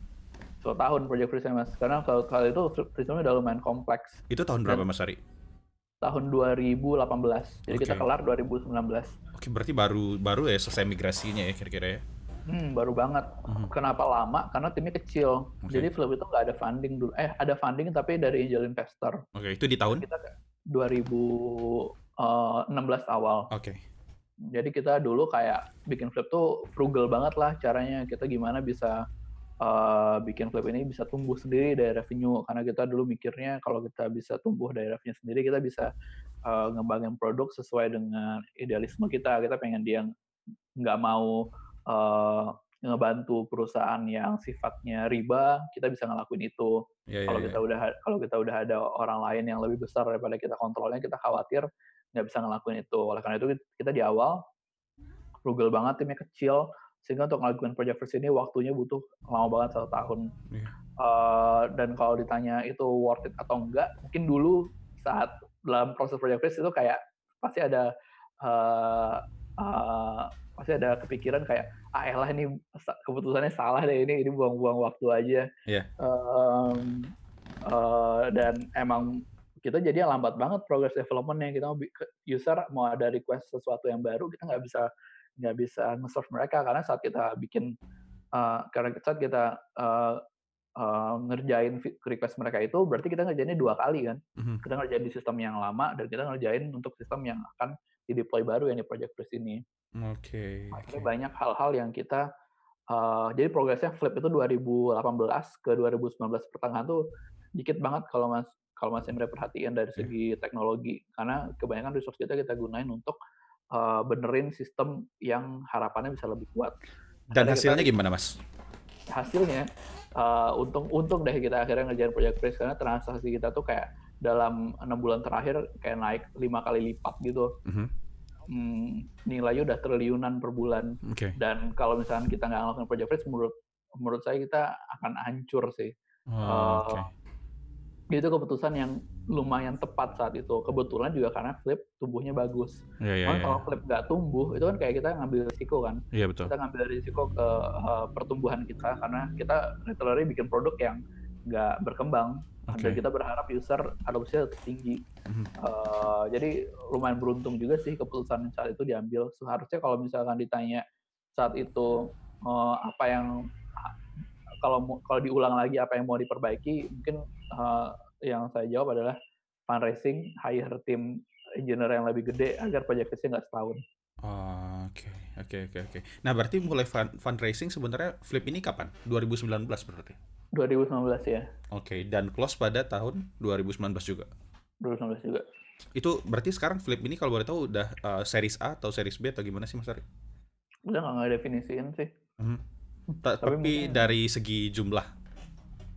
Speaker 1: satu tahun project freeze mas. Karena kalau, kalau itu sistemnya udah lumayan kompleks.
Speaker 2: itu tahun berapa Mas Ari?
Speaker 1: Tahun 2018. Jadi kita
Speaker 2: Oke.
Speaker 1: kelar 2019.
Speaker 2: Oke, berarti baru baru ya selesai migrasinya ya kira-kira ya.
Speaker 1: Hmm, baru banget.
Speaker 2: Mhm.
Speaker 1: Kenapa lama? Karena timnya kecil.
Speaker 2: Oke.
Speaker 1: Jadi Flip itu nggak ada funding dulu. Eh, ada funding tapi dari angel investor.
Speaker 2: Oke, itu di tahun?
Speaker 1: Kita 2016 awal.
Speaker 2: Oke.
Speaker 1: Jadi kita dulu kayak bikin Flip tuh frugal banget lah caranya. Kita gimana bisa eh, bikin Flip ini bisa tumbuh sendiri dari revenue. Karena kita dulu mikirnya kalau kita bisa tumbuh dari revenue sendiri, kita bisa eh, ngembangin produk sesuai dengan idealisme kita. Kita pengen dia nggak mau eh, ngebantu perusahaan yang sifatnya riba, kita bisa ngelakuin itu.
Speaker 2: Ya, ya,
Speaker 1: kalau
Speaker 2: ya.
Speaker 1: kita udah kalau kita udah ada orang lain yang lebih besar daripada kita kontrolnya, kita khawatir nggak bisa ngelakuin itu. Oleh karena itu kita di awal frugal banget, timnya kecil, sehingga untuk ngelakuin project first ini waktunya butuh lama banget satu tahun.
Speaker 2: Iya.
Speaker 1: Eh, dan kalau ditanya itu worth it atau enggak, mungkin dulu saat dalam proses project first itu kayak pasti ada eh, eh, pasti ada kepikiran kayak ah elah ini sa- keputusannya salah deh ini ini buang-buang waktu aja.
Speaker 2: Iya.
Speaker 1: Em, eh, dan emang kita jadi lambat banget progress developmentnya kita mau user mau ada request sesuatu yang baru kita nggak bisa nggak bisa nge-serve mereka karena saat kita bikin eh, karena saat kita eh, eh, ngerjain request mereka itu berarti kita ngerjainnya dua kali kan
Speaker 2: Mhm.
Speaker 1: kita ngerjain di sistem yang lama dan kita ngerjain untuk sistem yang akan di deploy baru yang di project first ini
Speaker 2: Oke.
Speaker 1: Akhirnya
Speaker 2: oke.
Speaker 1: banyak hal-hal yang kita eh, jadi progresnya flip itu 2018 ke 2019 pertengahan tuh dikit banget kalau mas kalau mas Imre perhatian dari segi teknologi karena kebanyakan resource kita kita gunain untuk eh, benerin sistem yang harapannya bisa lebih kuat
Speaker 2: Dan
Speaker 1: Akhirnya kita-
Speaker 2: hasilnya gimana, Mas?
Speaker 1: hasilnya eh, untung untung deh kita akhirnya ngerjain project freeze karena transaksi kita tuh kayak dalam enam bulan terakhir kayak naik lima kali lipat gitu
Speaker 2: Mhm.
Speaker 1: Hmm, nilainya udah triliunan per bulan
Speaker 2: Oke.
Speaker 1: dan kalau misalnya kita nggak ngelakuin project freeze menurut menurut saya kita akan hancur sih
Speaker 2: Oh, Oke.
Speaker 1: itu keputusan yang lumayan tepat saat itu kebetulan juga karena flip tumbuhnya bagus
Speaker 2: iya,
Speaker 1: Kan
Speaker 2: iya.
Speaker 1: kalau flip nggak tumbuh itu kan kayak kita ngambil risiko kan
Speaker 2: Iya, betul.
Speaker 1: kita ngambil risiko ke uh, pertumbuhan kita karena kita literally bikin produk yang nggak berkembang
Speaker 2: Oke.
Speaker 1: dan kita berharap user adopsinya tetap tinggi
Speaker 2: Mhm.
Speaker 1: Uh, jadi lumayan beruntung juga sih keputusan saat itu diambil. Seharusnya kalau misalkan ditanya saat itu uh, apa yang kalau mau- kalau diulang lagi apa yang mau diperbaiki, mungkin uh, yang saya jawab adalah fundraising, hire tim engineer yang lebih gede agar project nya nggak setahun.
Speaker 2: Oke, oke, oke, oke. Nah, berarti mulai fund- fundraising sebenarnya flip ini kapan? 2019 berarti.
Speaker 1: 2019 ya,
Speaker 2: Oke, dan close pada tahun 2019 juga.
Speaker 1: 2019 juga.
Speaker 2: Itu berarti sekarang flip ini kalau boleh tahu udah uh, series A atau series B atau gimana sih Mas Ari?
Speaker 1: Udah nggak ngedefinisiin sih.
Speaker 2: Ta-
Speaker 1: Tapi
Speaker 2: Tapi
Speaker 1: mungkin-
Speaker 2: dari segi jumlah.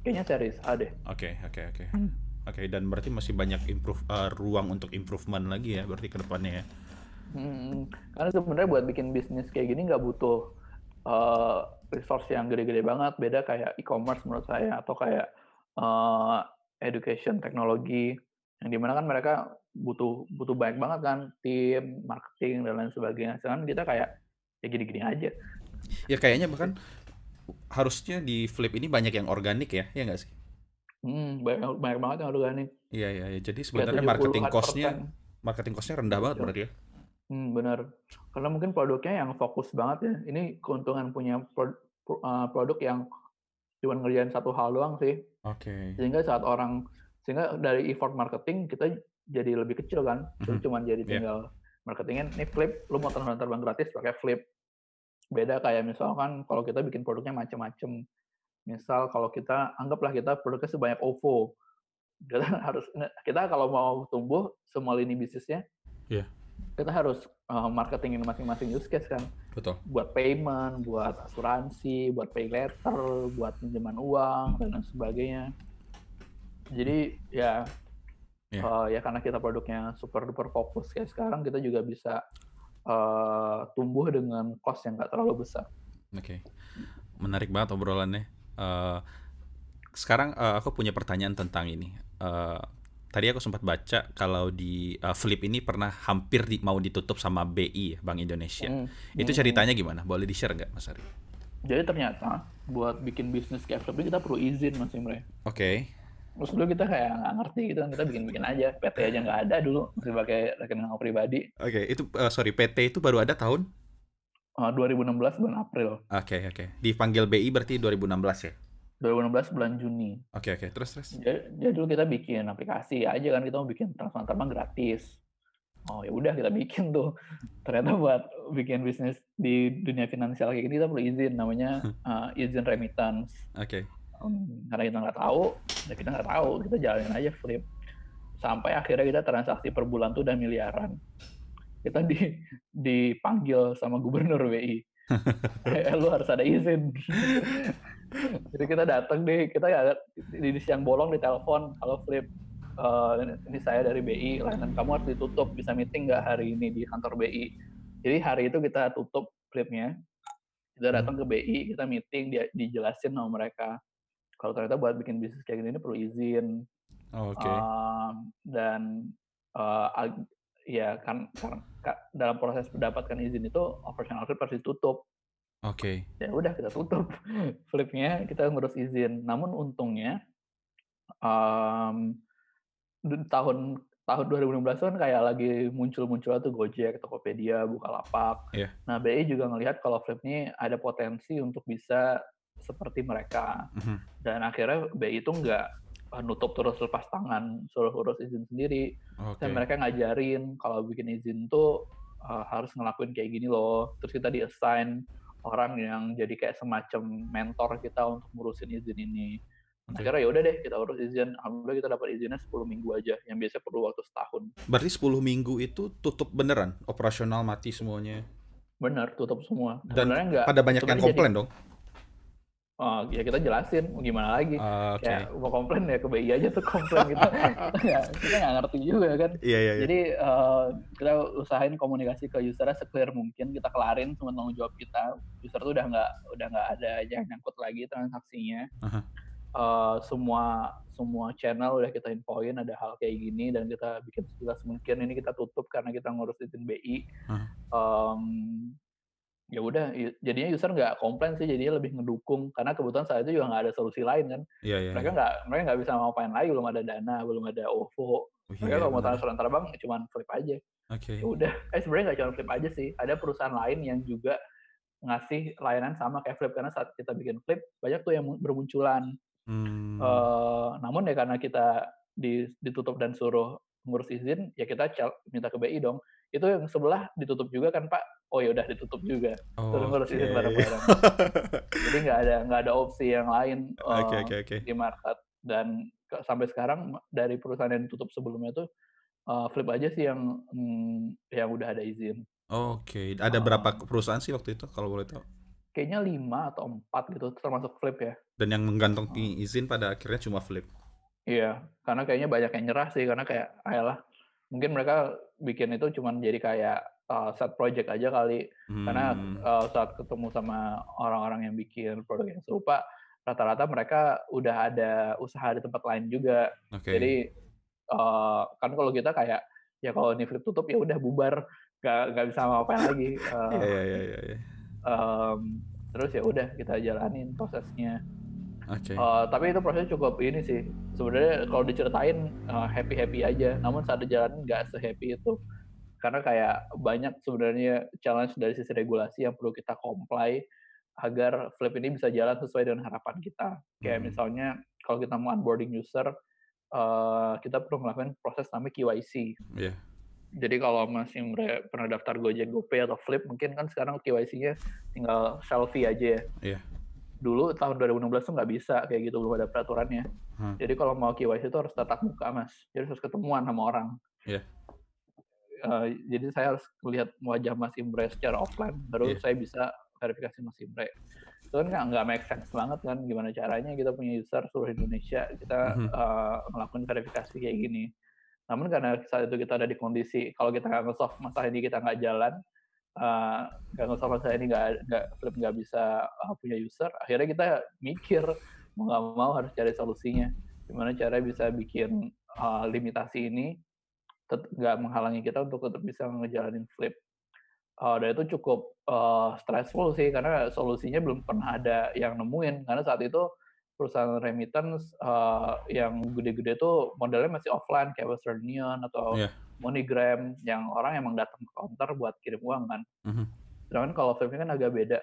Speaker 1: Kayaknya series A deh.
Speaker 2: Oke, oke, oke.
Speaker 1: Hmm.
Speaker 2: Oke, dan berarti masih banyak improve uh, ruang untuk improvement lagi ya berarti ke depannya ya.
Speaker 1: Hmm, karena sebenarnya buat bikin bisnis kayak gini nggak butuh uh, resource yang gede-gede banget. Beda kayak e-commerce menurut saya atau kayak uh, education teknologi yang di mana kan mereka butuh butuh banyak banget kan tim marketing dan lain sebagainya. Sedangkan kita kayak ya gini-gini aja.
Speaker 2: Ya kayaknya bahkan harusnya di flip ini banyak yang organik ya, ya nggak sih?
Speaker 1: Hmm, banyak, banyak banget yang organik.
Speaker 2: Iya, iya, iya. Jadi sebenarnya marketing
Speaker 1: 70-an
Speaker 2: cost-nya marketing cost-nya rendah banget
Speaker 1: Betul.
Speaker 2: berarti ya.
Speaker 1: Hmm, benar. Karena mungkin produknya yang fokus banget ya. Ini keuntungan punya pro- pro- uh, produk yang cuma ngerjain satu hal doang sih.
Speaker 2: Oke.
Speaker 1: sehingga saat orang sehingga dari effort marketing kita jadi lebih kecil kan Jadi
Speaker 2: Mhm.
Speaker 1: cuma jadi
Speaker 2: Iya.
Speaker 1: tinggal marketingin nih flip lu mau terbang terbang gratis pakai flip beda kayak misalkan kalau kita bikin produknya macam-macam misal kalau kita anggaplah kita produknya sebanyak OVO kita [laughs] harus kita kalau mau tumbuh semua lini bisnisnya
Speaker 2: Iya.
Speaker 1: kita harus uh, marketingin masing-masing use case kan
Speaker 2: Betul.
Speaker 1: buat payment, buat asuransi, buat pay letter, buat pinjaman uang dan lain sebagainya. Jadi ya
Speaker 2: Iya.
Speaker 1: eh, ya karena kita produknya super duper fokus kayak sekarang kita juga bisa eh, tumbuh dengan cost yang nggak terlalu besar.
Speaker 2: Oke. Menarik banget obrolannya. Eh, sekarang eh, aku punya pertanyaan tentang ini. Eh, tadi aku sempat baca kalau di uh, Flip ini pernah hampir di, mau ditutup sama BI Bank Indonesia. Hmm. Itu hmm. ceritanya gimana? Boleh di share nggak Mas Ari?
Speaker 1: Jadi ternyata buat bikin bisnis kayak Flip kita perlu izin Mas Imre.
Speaker 2: Oke. Okay.
Speaker 1: Terus dulu kita kayak nggak ngerti gitu kan kita bikin-bikin aja PT aja nggak ada dulu masih pakai rekening pribadi.
Speaker 2: Oke okay, itu uh, sorry PT itu baru ada tahun?
Speaker 1: Uh, 2016 bulan April.
Speaker 2: Oke okay, oke. Okay. Dipanggil BI berarti 2016 ya?
Speaker 1: 2016 bulan Juni.
Speaker 2: Oke okay, oke, okay. terus terus.
Speaker 1: Jadi, jadi dulu kita bikin aplikasi aja kan kita mau bikin transfer terbang gratis. Oh ya udah kita bikin tuh. Ternyata buat bikin bisnis di dunia finansial kayak gini kita perlu izin namanya uh, [laughs] izin remittance.
Speaker 2: Oke. Okay.
Speaker 1: Um, karena kita nggak tahu, ya kita nggak tahu, kita jalanin aja flip. Sampai akhirnya kita transaksi per bulan tuh udah miliaran. Kita di dipanggil sama gubernur BI. [laughs] eh, lu harus ada izin. Jadi kita datang deh, kita ya di siang bolong di telepon, kalau Flip, uh, ini saya dari BI, layanan kamu harus ditutup, bisa meeting nggak hari ini di kantor BI. Jadi hari itu kita tutup Flipnya, kita hmm. datang ke BI, kita meeting, dia dijelasin sama mereka. Kalau ternyata buat bikin bisnis kayak gini ini perlu izin.
Speaker 2: Oh, Oke. Okay.
Speaker 1: Uh, dan uh, ya kan, kan dalam proses mendapatkan izin itu operational flip harus ditutup
Speaker 2: Oke.
Speaker 1: Okay. Ya udah kita tutup [laughs] flipnya, kita ngurus izin. Namun untungnya um, tahun tahun 2016 kan kayak lagi muncul-muncul tuh Gojek, Tokopedia, Bukalapak.
Speaker 2: Yeah.
Speaker 1: Nah, BI juga ngelihat kalau Flip ini ada potensi untuk bisa seperti mereka. Mm -hmm. Dan akhirnya BI itu nggak nutup terus lepas tangan, suruh urus izin sendiri. Okay. Dan mereka ngajarin kalau bikin izin tuh uh, harus ngelakuin kayak gini loh. Terus kita di-assign orang yang jadi kayak semacam mentor kita untuk ngurusin izin ini. Okay. Akhirnya ya udah deh kita urus izin. Alhamdulillah kita dapat izinnya 10 minggu aja, yang biasanya perlu waktu setahun.
Speaker 2: Berarti 10 minggu itu tutup beneran, operasional mati semuanya.
Speaker 1: Bener, tutup semua.
Speaker 2: Dan enggak, pada banyak yang komplain jadi, dong.
Speaker 1: Oh, ya kita jelasin gimana lagi.
Speaker 2: Uh, okay.
Speaker 1: Kayak mau komplain ya ke BI aja tuh komplain gitu. [laughs] kita nggak ngerti juga kan.
Speaker 2: Iya, iya, iya.
Speaker 1: Jadi uh, kita usahain komunikasi ke usernya seclear mungkin. Kita kelarin semua tanggung jawab kita. User tuh udah nggak udah nggak ada yang nyangkut lagi transaksinya. Uh -huh. uh, semua semua channel udah kita infoin ada hal kayak gini dan kita bikin sejelas mungkin ini kita tutup karena kita ngurus izin BI. Uh -huh. um, ya udah jadinya user nggak komplain sih jadinya lebih ngedukung karena kebetulan saat itu juga nggak ada solusi lain kan
Speaker 2: yeah, yeah,
Speaker 1: mereka iya. nggak yeah. mereka nggak bisa ngapain lagi belum ada dana belum ada OVO oh, mereka yeah, kalau mau transfer antar bank cuma flip aja
Speaker 2: okay.
Speaker 1: ya udah eh sebenarnya nggak cuma flip aja sih ada perusahaan lain yang juga ngasih layanan sama kayak flip karena saat kita bikin flip banyak tuh yang bermunculan hmm. uh, namun ya karena kita ditutup dan suruh ngurus izin ya kita minta ke BI dong itu yang sebelah ditutup juga kan Pak? Oh ya udah ditutup juga. Oh, terus ngurus okay. izin bareng-bareng jadi nggak ada nggak ada opsi yang lain
Speaker 2: uh, okay, okay, okay.
Speaker 1: di market. Dan sampai sekarang dari perusahaan yang ditutup sebelumnya itu uh, flip aja sih yang mm, yang udah ada izin.
Speaker 2: Oke okay. ada uh, berapa perusahaan sih waktu itu kalau boleh tahu?
Speaker 1: Kayaknya lima atau empat gitu termasuk flip ya.
Speaker 2: Dan yang menggantongi izin pada akhirnya cuma flip?
Speaker 1: Iya karena kayaknya banyak yang nyerah sih karena kayak ayolah mungkin mereka bikin itu cuma jadi kayak uh, set project aja kali hmm. karena uh, saat ketemu sama orang-orang yang bikin produk yang serupa rata-rata mereka udah ada usaha di tempat lain juga okay. jadi uh, kan kalau kita kayak ya kalau ini flip tutup ya udah bubar nggak nggak bisa apa apa lagi uh,
Speaker 2: yeah, yeah, yeah, yeah.
Speaker 1: Um, terus ya udah kita jalanin prosesnya
Speaker 2: Okay.
Speaker 1: Uh, tapi itu prosesnya cukup ini sih. Sebenarnya kalau diceritain uh, happy happy aja. Namun saat dijalanin nggak sehappy itu karena kayak banyak sebenarnya challenge dari sisi regulasi yang perlu kita comply agar Flip ini bisa jalan sesuai dengan harapan kita. Kayak hmm. misalnya kalau kita mau onboarding user, uh, kita perlu melakukan proses namanya KYC.
Speaker 2: Yeah.
Speaker 1: Jadi kalau masih pernah daftar Gojek, GoPay atau Flip, mungkin kan sekarang KYC-nya tinggal selfie aja ya.
Speaker 2: Yeah.
Speaker 1: Dulu tahun 2016 tuh nggak bisa kayak gitu belum ada peraturannya. Hmm. Jadi kalau mau KYC itu harus tatap muka mas, jadi harus ketemuan sama orang.
Speaker 2: Yeah
Speaker 1: uh, jadi saya harus melihat wajah Mas Imre secara offline baru yeah. saya bisa verifikasi Mas Imre itu kan nggak make sense banget kan gimana caranya kita punya user seluruh Indonesia kita mm -hmm. uh, melakukan verifikasi kayak gini namun karena saat itu kita ada di kondisi kalau kita nggak nge masalah ini kita nggak jalan eh, uh, nge masalah ini nggak nggak flip nggak bisa uh, punya user akhirnya kita mikir mau nggak mau harus cari solusinya gimana cara bisa bikin uh, limitasi ini nggak menghalangi kita untuk tetap bisa ngejalanin flip. Uh, dan itu cukup uh, stressful sih karena solusinya belum pernah ada yang nemuin karena saat itu perusahaan remittance uh, yang gede-gede tuh modelnya masih offline kayak Western Union atau yeah. MoneyGram yang orang emang datang ke counter buat kirim uang kan. Mm-hmm. Sedangkan kalau flip kan agak beda,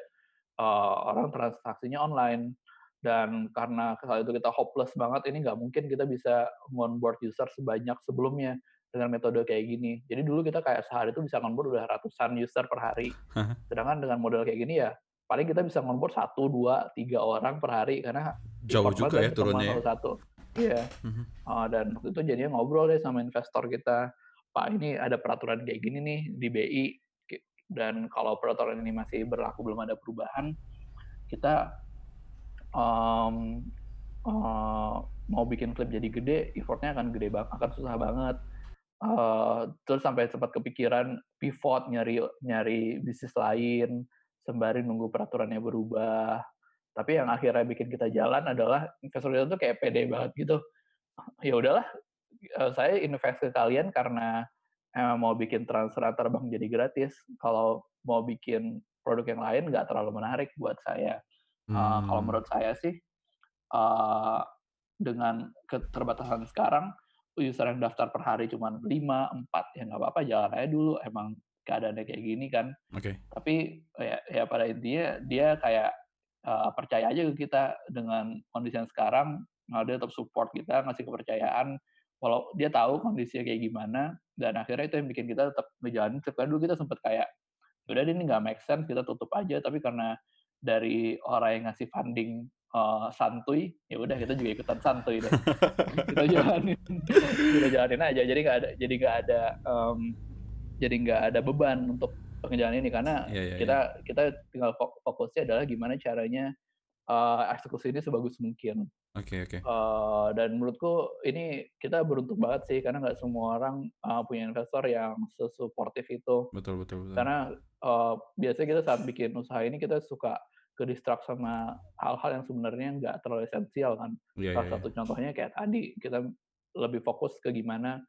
Speaker 1: uh, orang transaksinya online dan karena saat itu kita hopeless banget ini nggak mungkin kita bisa onboard user sebanyak sebelumnya dengan metode kayak gini. Jadi dulu kita kayak sehari itu bisa onboard udah ratusan user per hari. [laughs] Sedangkan dengan model kayak gini ya paling kita bisa onboard satu, dua, tiga orang per hari karena
Speaker 2: jauh juga ya turunnya.
Speaker 1: Ya. Satu. Iya. Uh-huh. Uh, dan waktu itu jadinya ngobrol deh sama investor kita. Pak ini ada peraturan kayak gini nih di BI dan kalau peraturan ini masih berlaku belum ada perubahan, kita um, uh, mau bikin klip jadi gede, effortnya akan gede banget, akan susah banget. Uh, terus sampai sempat kepikiran pivot nyari nyari bisnis lain sembari nunggu peraturannya berubah. Tapi yang akhirnya bikin kita jalan adalah investor itu kayak pede banget gitu. Ya udahlah uh, saya invest ke kalian karena emang mau bikin transfer antar bank jadi gratis kalau mau bikin produk yang lain nggak terlalu menarik buat saya uh, hmm. kalau menurut saya sih uh, dengan keterbatasan sekarang user yang daftar per hari cuma 5, 4, ya nggak apa-apa jalan aja dulu. Emang keadaannya kayak gini kan.
Speaker 2: Oke. Okay.
Speaker 1: Tapi ya, ya pada intinya dia kayak uh, percaya aja ke kita dengan kondisi yang sekarang, nah dia tetap support kita, ngasih kepercayaan. Walau dia tahu kondisinya kayak gimana, dan akhirnya itu yang bikin kita tetap ngejalanin. Sekarang dulu kita sempat kayak, udah ini nggak make sense, kita tutup aja. Tapi karena dari orang yang ngasih funding uh, santuy ya udah kita juga ikutan santuy deh [laughs] kita jalanin kita jalanin aja jadi nggak ada jadi nggak ada um, jadi nggak ada beban untuk pengejalan ini karena yeah, yeah, kita yeah. kita tinggal fokusnya adalah gimana caranya uh, eksekusi ini sebagus mungkin.
Speaker 2: Oke okay, oke. Okay.
Speaker 1: Uh, dan menurutku ini kita beruntung banget sih karena nggak semua orang uh, punya investor yang sesuportif itu.
Speaker 2: Betul betul. betul.
Speaker 1: Karena uh, biasanya kita saat bikin usaha ini kita suka ke distract sama hal-hal yang sebenarnya nggak terlalu esensial kan. Yeah, Salah yeah, satu yeah. contohnya kayak tadi kita lebih fokus ke gimana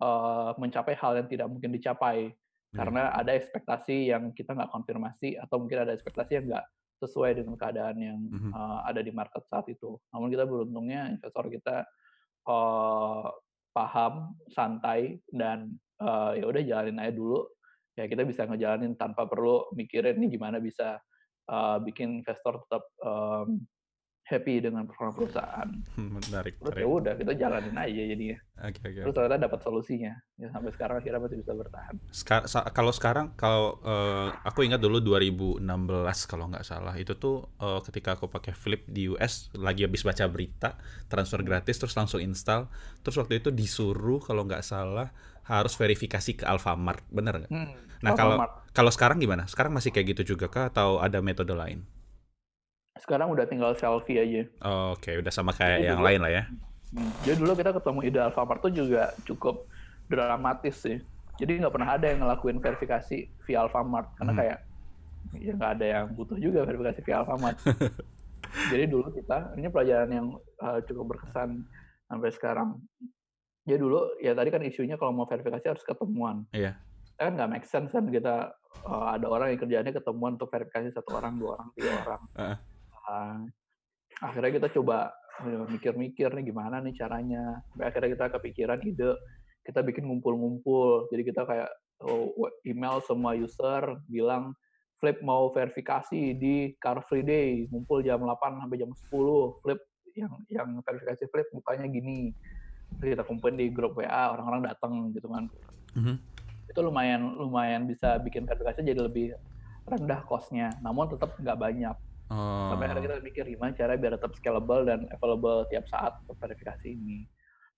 Speaker 1: uh, mencapai hal yang tidak mungkin dicapai yeah. karena ada ekspektasi yang kita nggak konfirmasi atau mungkin ada ekspektasi yang nggak sesuai dengan keadaan yang mm -hmm. uh, ada di market saat itu. Namun kita beruntungnya investor kita uh, paham, santai dan uh, ya udah jalanin aja dulu. Ya kita bisa ngejalanin tanpa perlu mikirin nih gimana bisa uh, bikin investor tetap um, happy dengan performa perusahaan. [laughs]
Speaker 2: Menarik.
Speaker 1: Terus ya udah kita jalanin aja jadinya.
Speaker 2: Okay, okay,
Speaker 1: Terus ternyata dapat solusinya. Ya sampai sekarang akhirnya masih bisa bertahan.
Speaker 2: Sekar sa kalau sekarang kalau uh, aku ingat dulu 2016 kalau nggak salah itu tuh uh, ketika aku pakai Flip di US lagi habis baca berita transfer hmm. gratis terus langsung install. Terus waktu itu disuruh kalau nggak salah harus verifikasi ke Alfamart, bener nggak? Hmm. Nah kalau kalau sekarang gimana? Sekarang masih kayak gitu juga kah atau ada metode lain?
Speaker 1: Sekarang udah tinggal selfie aja.
Speaker 2: Oh, Oke, okay. udah sama kayak Jadi yang dulu, lain lah ya.
Speaker 1: Hmm. Jadi dulu kita ketemu ide Alfamart tuh juga cukup dramatis sih. Jadi nggak pernah ada yang ngelakuin verifikasi via Alfamart karena hmm. kayak ya nggak ada yang butuh juga verifikasi via Alfamart. [laughs] Jadi dulu kita ini pelajaran yang uh, cukup berkesan sampai sekarang ya dulu ya tadi kan isunya kalau mau verifikasi harus ketemuan.
Speaker 2: Iya.
Speaker 1: Kan nggak make sense kan kita uh, ada orang yang kerjanya ketemuan untuk verifikasi satu orang, dua orang, tiga orang. Uh. Uh, akhirnya kita coba mikir-mikir nih gimana nih caranya. Sampai akhirnya kita kepikiran ide kita bikin ngumpul-ngumpul. Jadi kita kayak oh, email semua user bilang Flip mau verifikasi di Car Free Day, ngumpul jam 8 sampai jam 10. Flip yang yang verifikasi Flip bukanya gini kita kumpulin di grup WA orang-orang datang gitu kan mm-hmm. itu lumayan lumayan bisa bikin verifikasi jadi lebih rendah costnya namun tetap nggak banyak oh. sampai akhirnya kita mikir gimana cara biar tetap scalable dan available tiap saat untuk verifikasi ini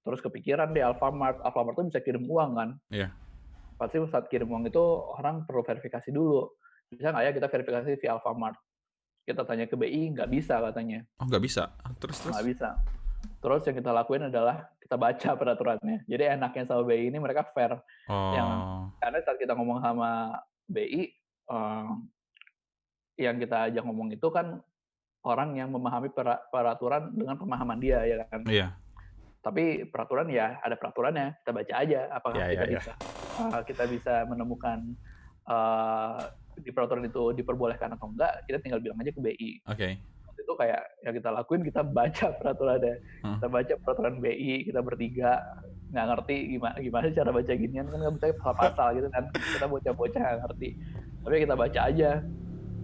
Speaker 1: terus kepikiran di Alfamart Alfamart tuh bisa kirim uang kan
Speaker 2: yeah.
Speaker 1: pasti saat kirim uang itu orang perlu verifikasi dulu bisa nggak ya kita verifikasi via Alfamart kita tanya ke BI nggak bisa katanya
Speaker 2: oh nggak bisa terus terus
Speaker 1: nggak bisa Terus yang kita lakuin adalah kita baca peraturannya. Jadi enaknya sama BI ini mereka fair. Oh. Yang karena saat kita ngomong sama BI, um, yang kita ajak ngomong itu kan orang yang memahami peraturan dengan pemahaman dia ya kan.
Speaker 2: Iya.
Speaker 1: tapi peraturan ya ada peraturannya kita baca aja apakah
Speaker 2: Ya,
Speaker 1: kita
Speaker 2: ya, ya.
Speaker 1: bisa uh, kita bisa menemukan uh, di peraturan itu diperbolehkan atau enggak kita tinggal bilang aja ke BI
Speaker 2: Oke.
Speaker 1: Waktu itu kayak yang kita lakuin kita baca [laughs] peraturannya
Speaker 2: Hmm.
Speaker 1: kita baca peraturan BI kita bertiga nggak ngerti gimana gimana cara baca ginian kan nggak bisa [laughs] pasal-pasal gitu kan kita bocah-bocah nggak ngerti tapi kita baca aja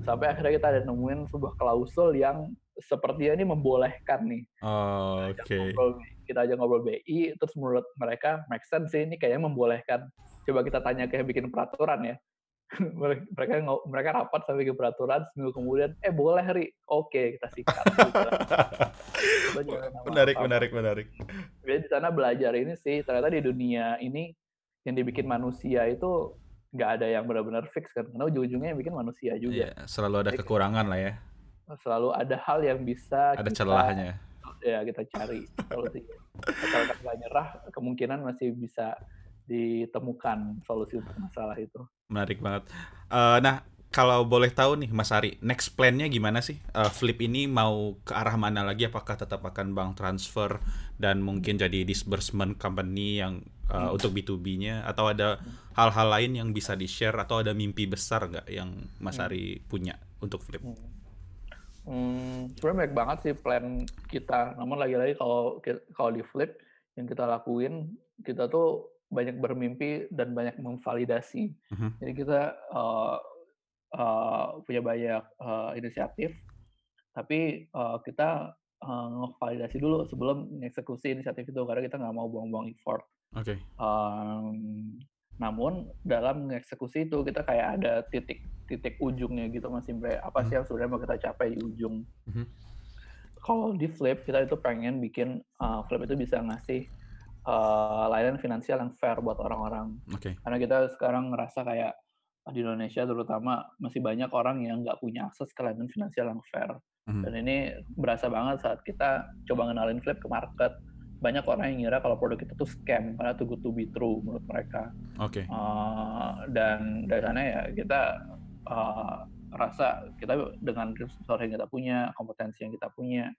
Speaker 1: sampai akhirnya kita ada nemuin sebuah klausul yang sepertinya ini membolehkan nih
Speaker 2: Oh, Oke.
Speaker 1: ngobrol, kita aja ngobrol BI terus menurut mereka make sense sih ini kayaknya membolehkan coba kita tanya ke yang bikin peraturan ya [laughs] mereka mereka rapat sampai ke peraturan seminggu kemudian eh boleh ri oke kita sikat gitu. [laughs]
Speaker 2: Menarik, menarik, menarik.
Speaker 1: Jadi di sana belajar ini sih ternyata di dunia ini yang dibikin manusia itu nggak ada yang benar-benar fix kan karena ujung-ujungnya yang bikin manusia juga
Speaker 2: Iya, selalu ada
Speaker 1: Jadi-
Speaker 2: kekurangan lah ya.
Speaker 1: selalu ada hal yang bisa
Speaker 2: Ada
Speaker 1: kita-
Speaker 2: celahnya.
Speaker 1: ya kita cari solusinya. Asalkan nggak nyerah, kemungkinan masih bisa ditemukan solusi untuk masalah itu.
Speaker 2: Menarik banget. Eh, nah, kalau boleh tahu nih Mas Ari, next plan-nya gimana sih? Eh, Flip ini mau ke arah mana lagi? Apakah tetap akan bank transfer dan mungkin jadi disbursement company yang
Speaker 1: Hmm.
Speaker 2: untuk B2B-nya atau ada hal-hal lain yang bisa di-share atau ada mimpi besar nggak yang Mas
Speaker 1: Hmm.
Speaker 2: Ari punya untuk Flip?
Speaker 1: Hmm, sebenarnya banyak banget sih plan kita. Namun lagi-lagi kalau kalau di flip yang kita lakuin, kita tuh banyak bermimpi dan banyak memvalidasi.
Speaker 2: Mhm.
Speaker 1: Jadi kita eh, eh, punya banyak eh, inisiatif, tapi eh, kita eh, ngevalidasi dulu sebelum mengeksekusi inisiatif itu karena kita nggak mau buang-buang effort.
Speaker 2: Oke.
Speaker 1: Em, namun dalam mengeksekusi itu kita kayak ada titik titik ujungnya gitu Mas Imre. Apa sih yang sebenarnya mau kita capai di ujung?
Speaker 2: Mhm.
Speaker 1: Kalau di Flip kita itu pengen bikin uh, Flip itu bisa ngasih uh, layanan finansial yang fair buat orang-orang.
Speaker 2: Oke.
Speaker 1: Karena kita sekarang ngerasa kayak uh, di Indonesia terutama masih banyak orang yang nggak punya akses ke layanan finansial yang fair.
Speaker 2: Mhm.
Speaker 1: Dan ini berasa banget saat kita coba ngenalin Flip ke market. Banyak orang yang ngira kalau produk itu tuh scam karena too good to be true menurut mereka.
Speaker 2: Oke.
Speaker 1: Uh, dan dari sana ya kita uh, rasa kita dengan resource yang kita punya, kompetensi yang kita punya,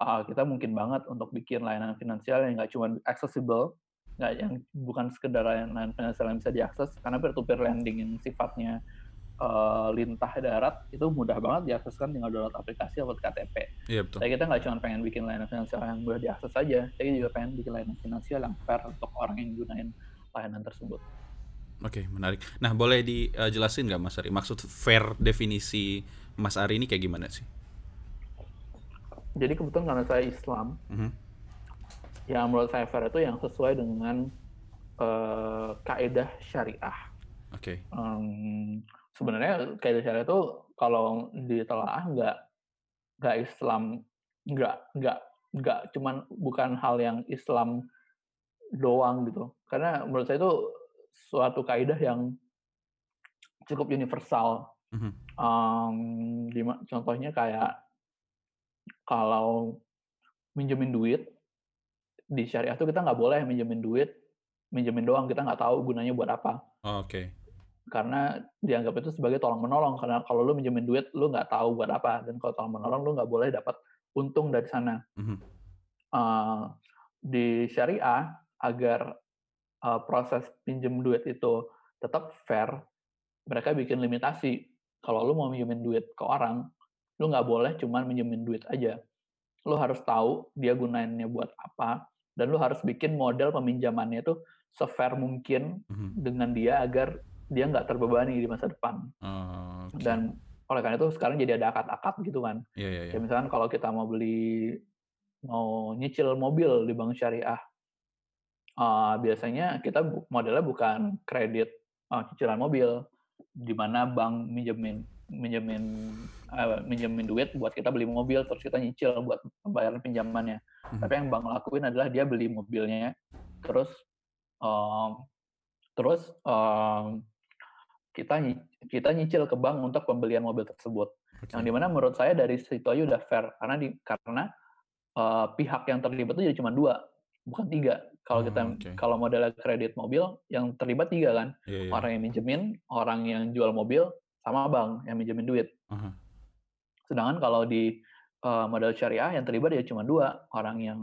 Speaker 1: uh, kita mungkin banget untuk bikin layanan finansial yang nggak cuma accessible, nggak yang bukan sekedar layanan finansial yang bisa diakses, karena peer-to-peer lending yang sifatnya uh, lintah darat itu mudah banget diakseskan tinggal download aplikasi atau KTP.
Speaker 2: Iya betul.
Speaker 1: Tapi kita nggak cuma pengen bikin layanan finansial yang mudah diakses saja, tapi juga pengen bikin layanan finansial yang fair untuk orang yang gunain layanan tersebut.
Speaker 2: Oke, menarik. Nah, boleh dijelasin nggak Mas Ari? Maksud fair definisi Mas Ari ini kayak gimana sih?
Speaker 1: Jadi kebetulan karena saya Islam,
Speaker 2: Mhm.
Speaker 1: Yang menurut saya fair itu yang sesuai dengan eh, kaedah syariah.
Speaker 2: Oke.
Speaker 1: Em, sebenarnya kaedah syariah itu kalau ditelaah nggak nggak Islam nggak nggak nggak cuman bukan hal yang Islam doang gitu. Karena menurut saya itu suatu kaedah yang cukup universal.
Speaker 2: Mhm.
Speaker 1: Em, dima- contohnya kayak kalau minjemin duit di syariah tuh kita nggak boleh minjemin duit minjemin doang kita nggak tahu gunanya buat apa
Speaker 2: Oh, Oke.
Speaker 1: karena dianggap itu sebagai tolong menolong karena kalau lu minjemin duit lu nggak tahu buat apa dan kalau tolong menolong lu nggak boleh dapat untung dari sana
Speaker 2: Mhm.
Speaker 1: Eh, di syariah agar eh, proses pinjem duit itu tetap fair mereka bikin limitasi kalau lu mau minjemin duit ke orang lu nggak boleh cuman minjemin duit aja lu harus tahu dia gunainnya buat apa dan lu harus bikin model peminjamannya itu se-fair mungkin
Speaker 2: Mhm.
Speaker 1: dengan dia agar dia nggak terbebani di masa depan
Speaker 2: Oh, Oke.
Speaker 1: dan oleh karena itu sekarang jadi ada akad-akad gitu kan
Speaker 2: Iya, iya, iya.
Speaker 1: Kayak misalkan kalau kita mau beli mau nyicil mobil di bank syariah, eh, biasanya kita modelnya bukan kredit eh, cicilan mobil, di mana bank minjemin minjemin eh, minjemin duit buat kita beli mobil terus kita nyicil buat pembayaran pinjamannya.
Speaker 2: Mhm.
Speaker 1: Tapi yang bank lakuin adalah dia beli mobilnya, terus em, terus em, kita kita nyicil ke bank untuk pembelian mobil tersebut
Speaker 2: Oke.
Speaker 1: yang di mana menurut saya dari situ aja udah fair karena di karena eh, pihak yang terlibat itu jadi cuma dua bukan tiga kalau
Speaker 2: Oh,
Speaker 1: kita
Speaker 2: oke.
Speaker 1: kalau model kredit mobil yang terlibat tiga kan
Speaker 2: Iya, iya.
Speaker 1: orang yang minjemin orang yang jual mobil sama bank yang minjemin duit.
Speaker 2: Aha.
Speaker 1: sedangkan kalau di uh, model syariah yang terlibat ya cuma dua orang yang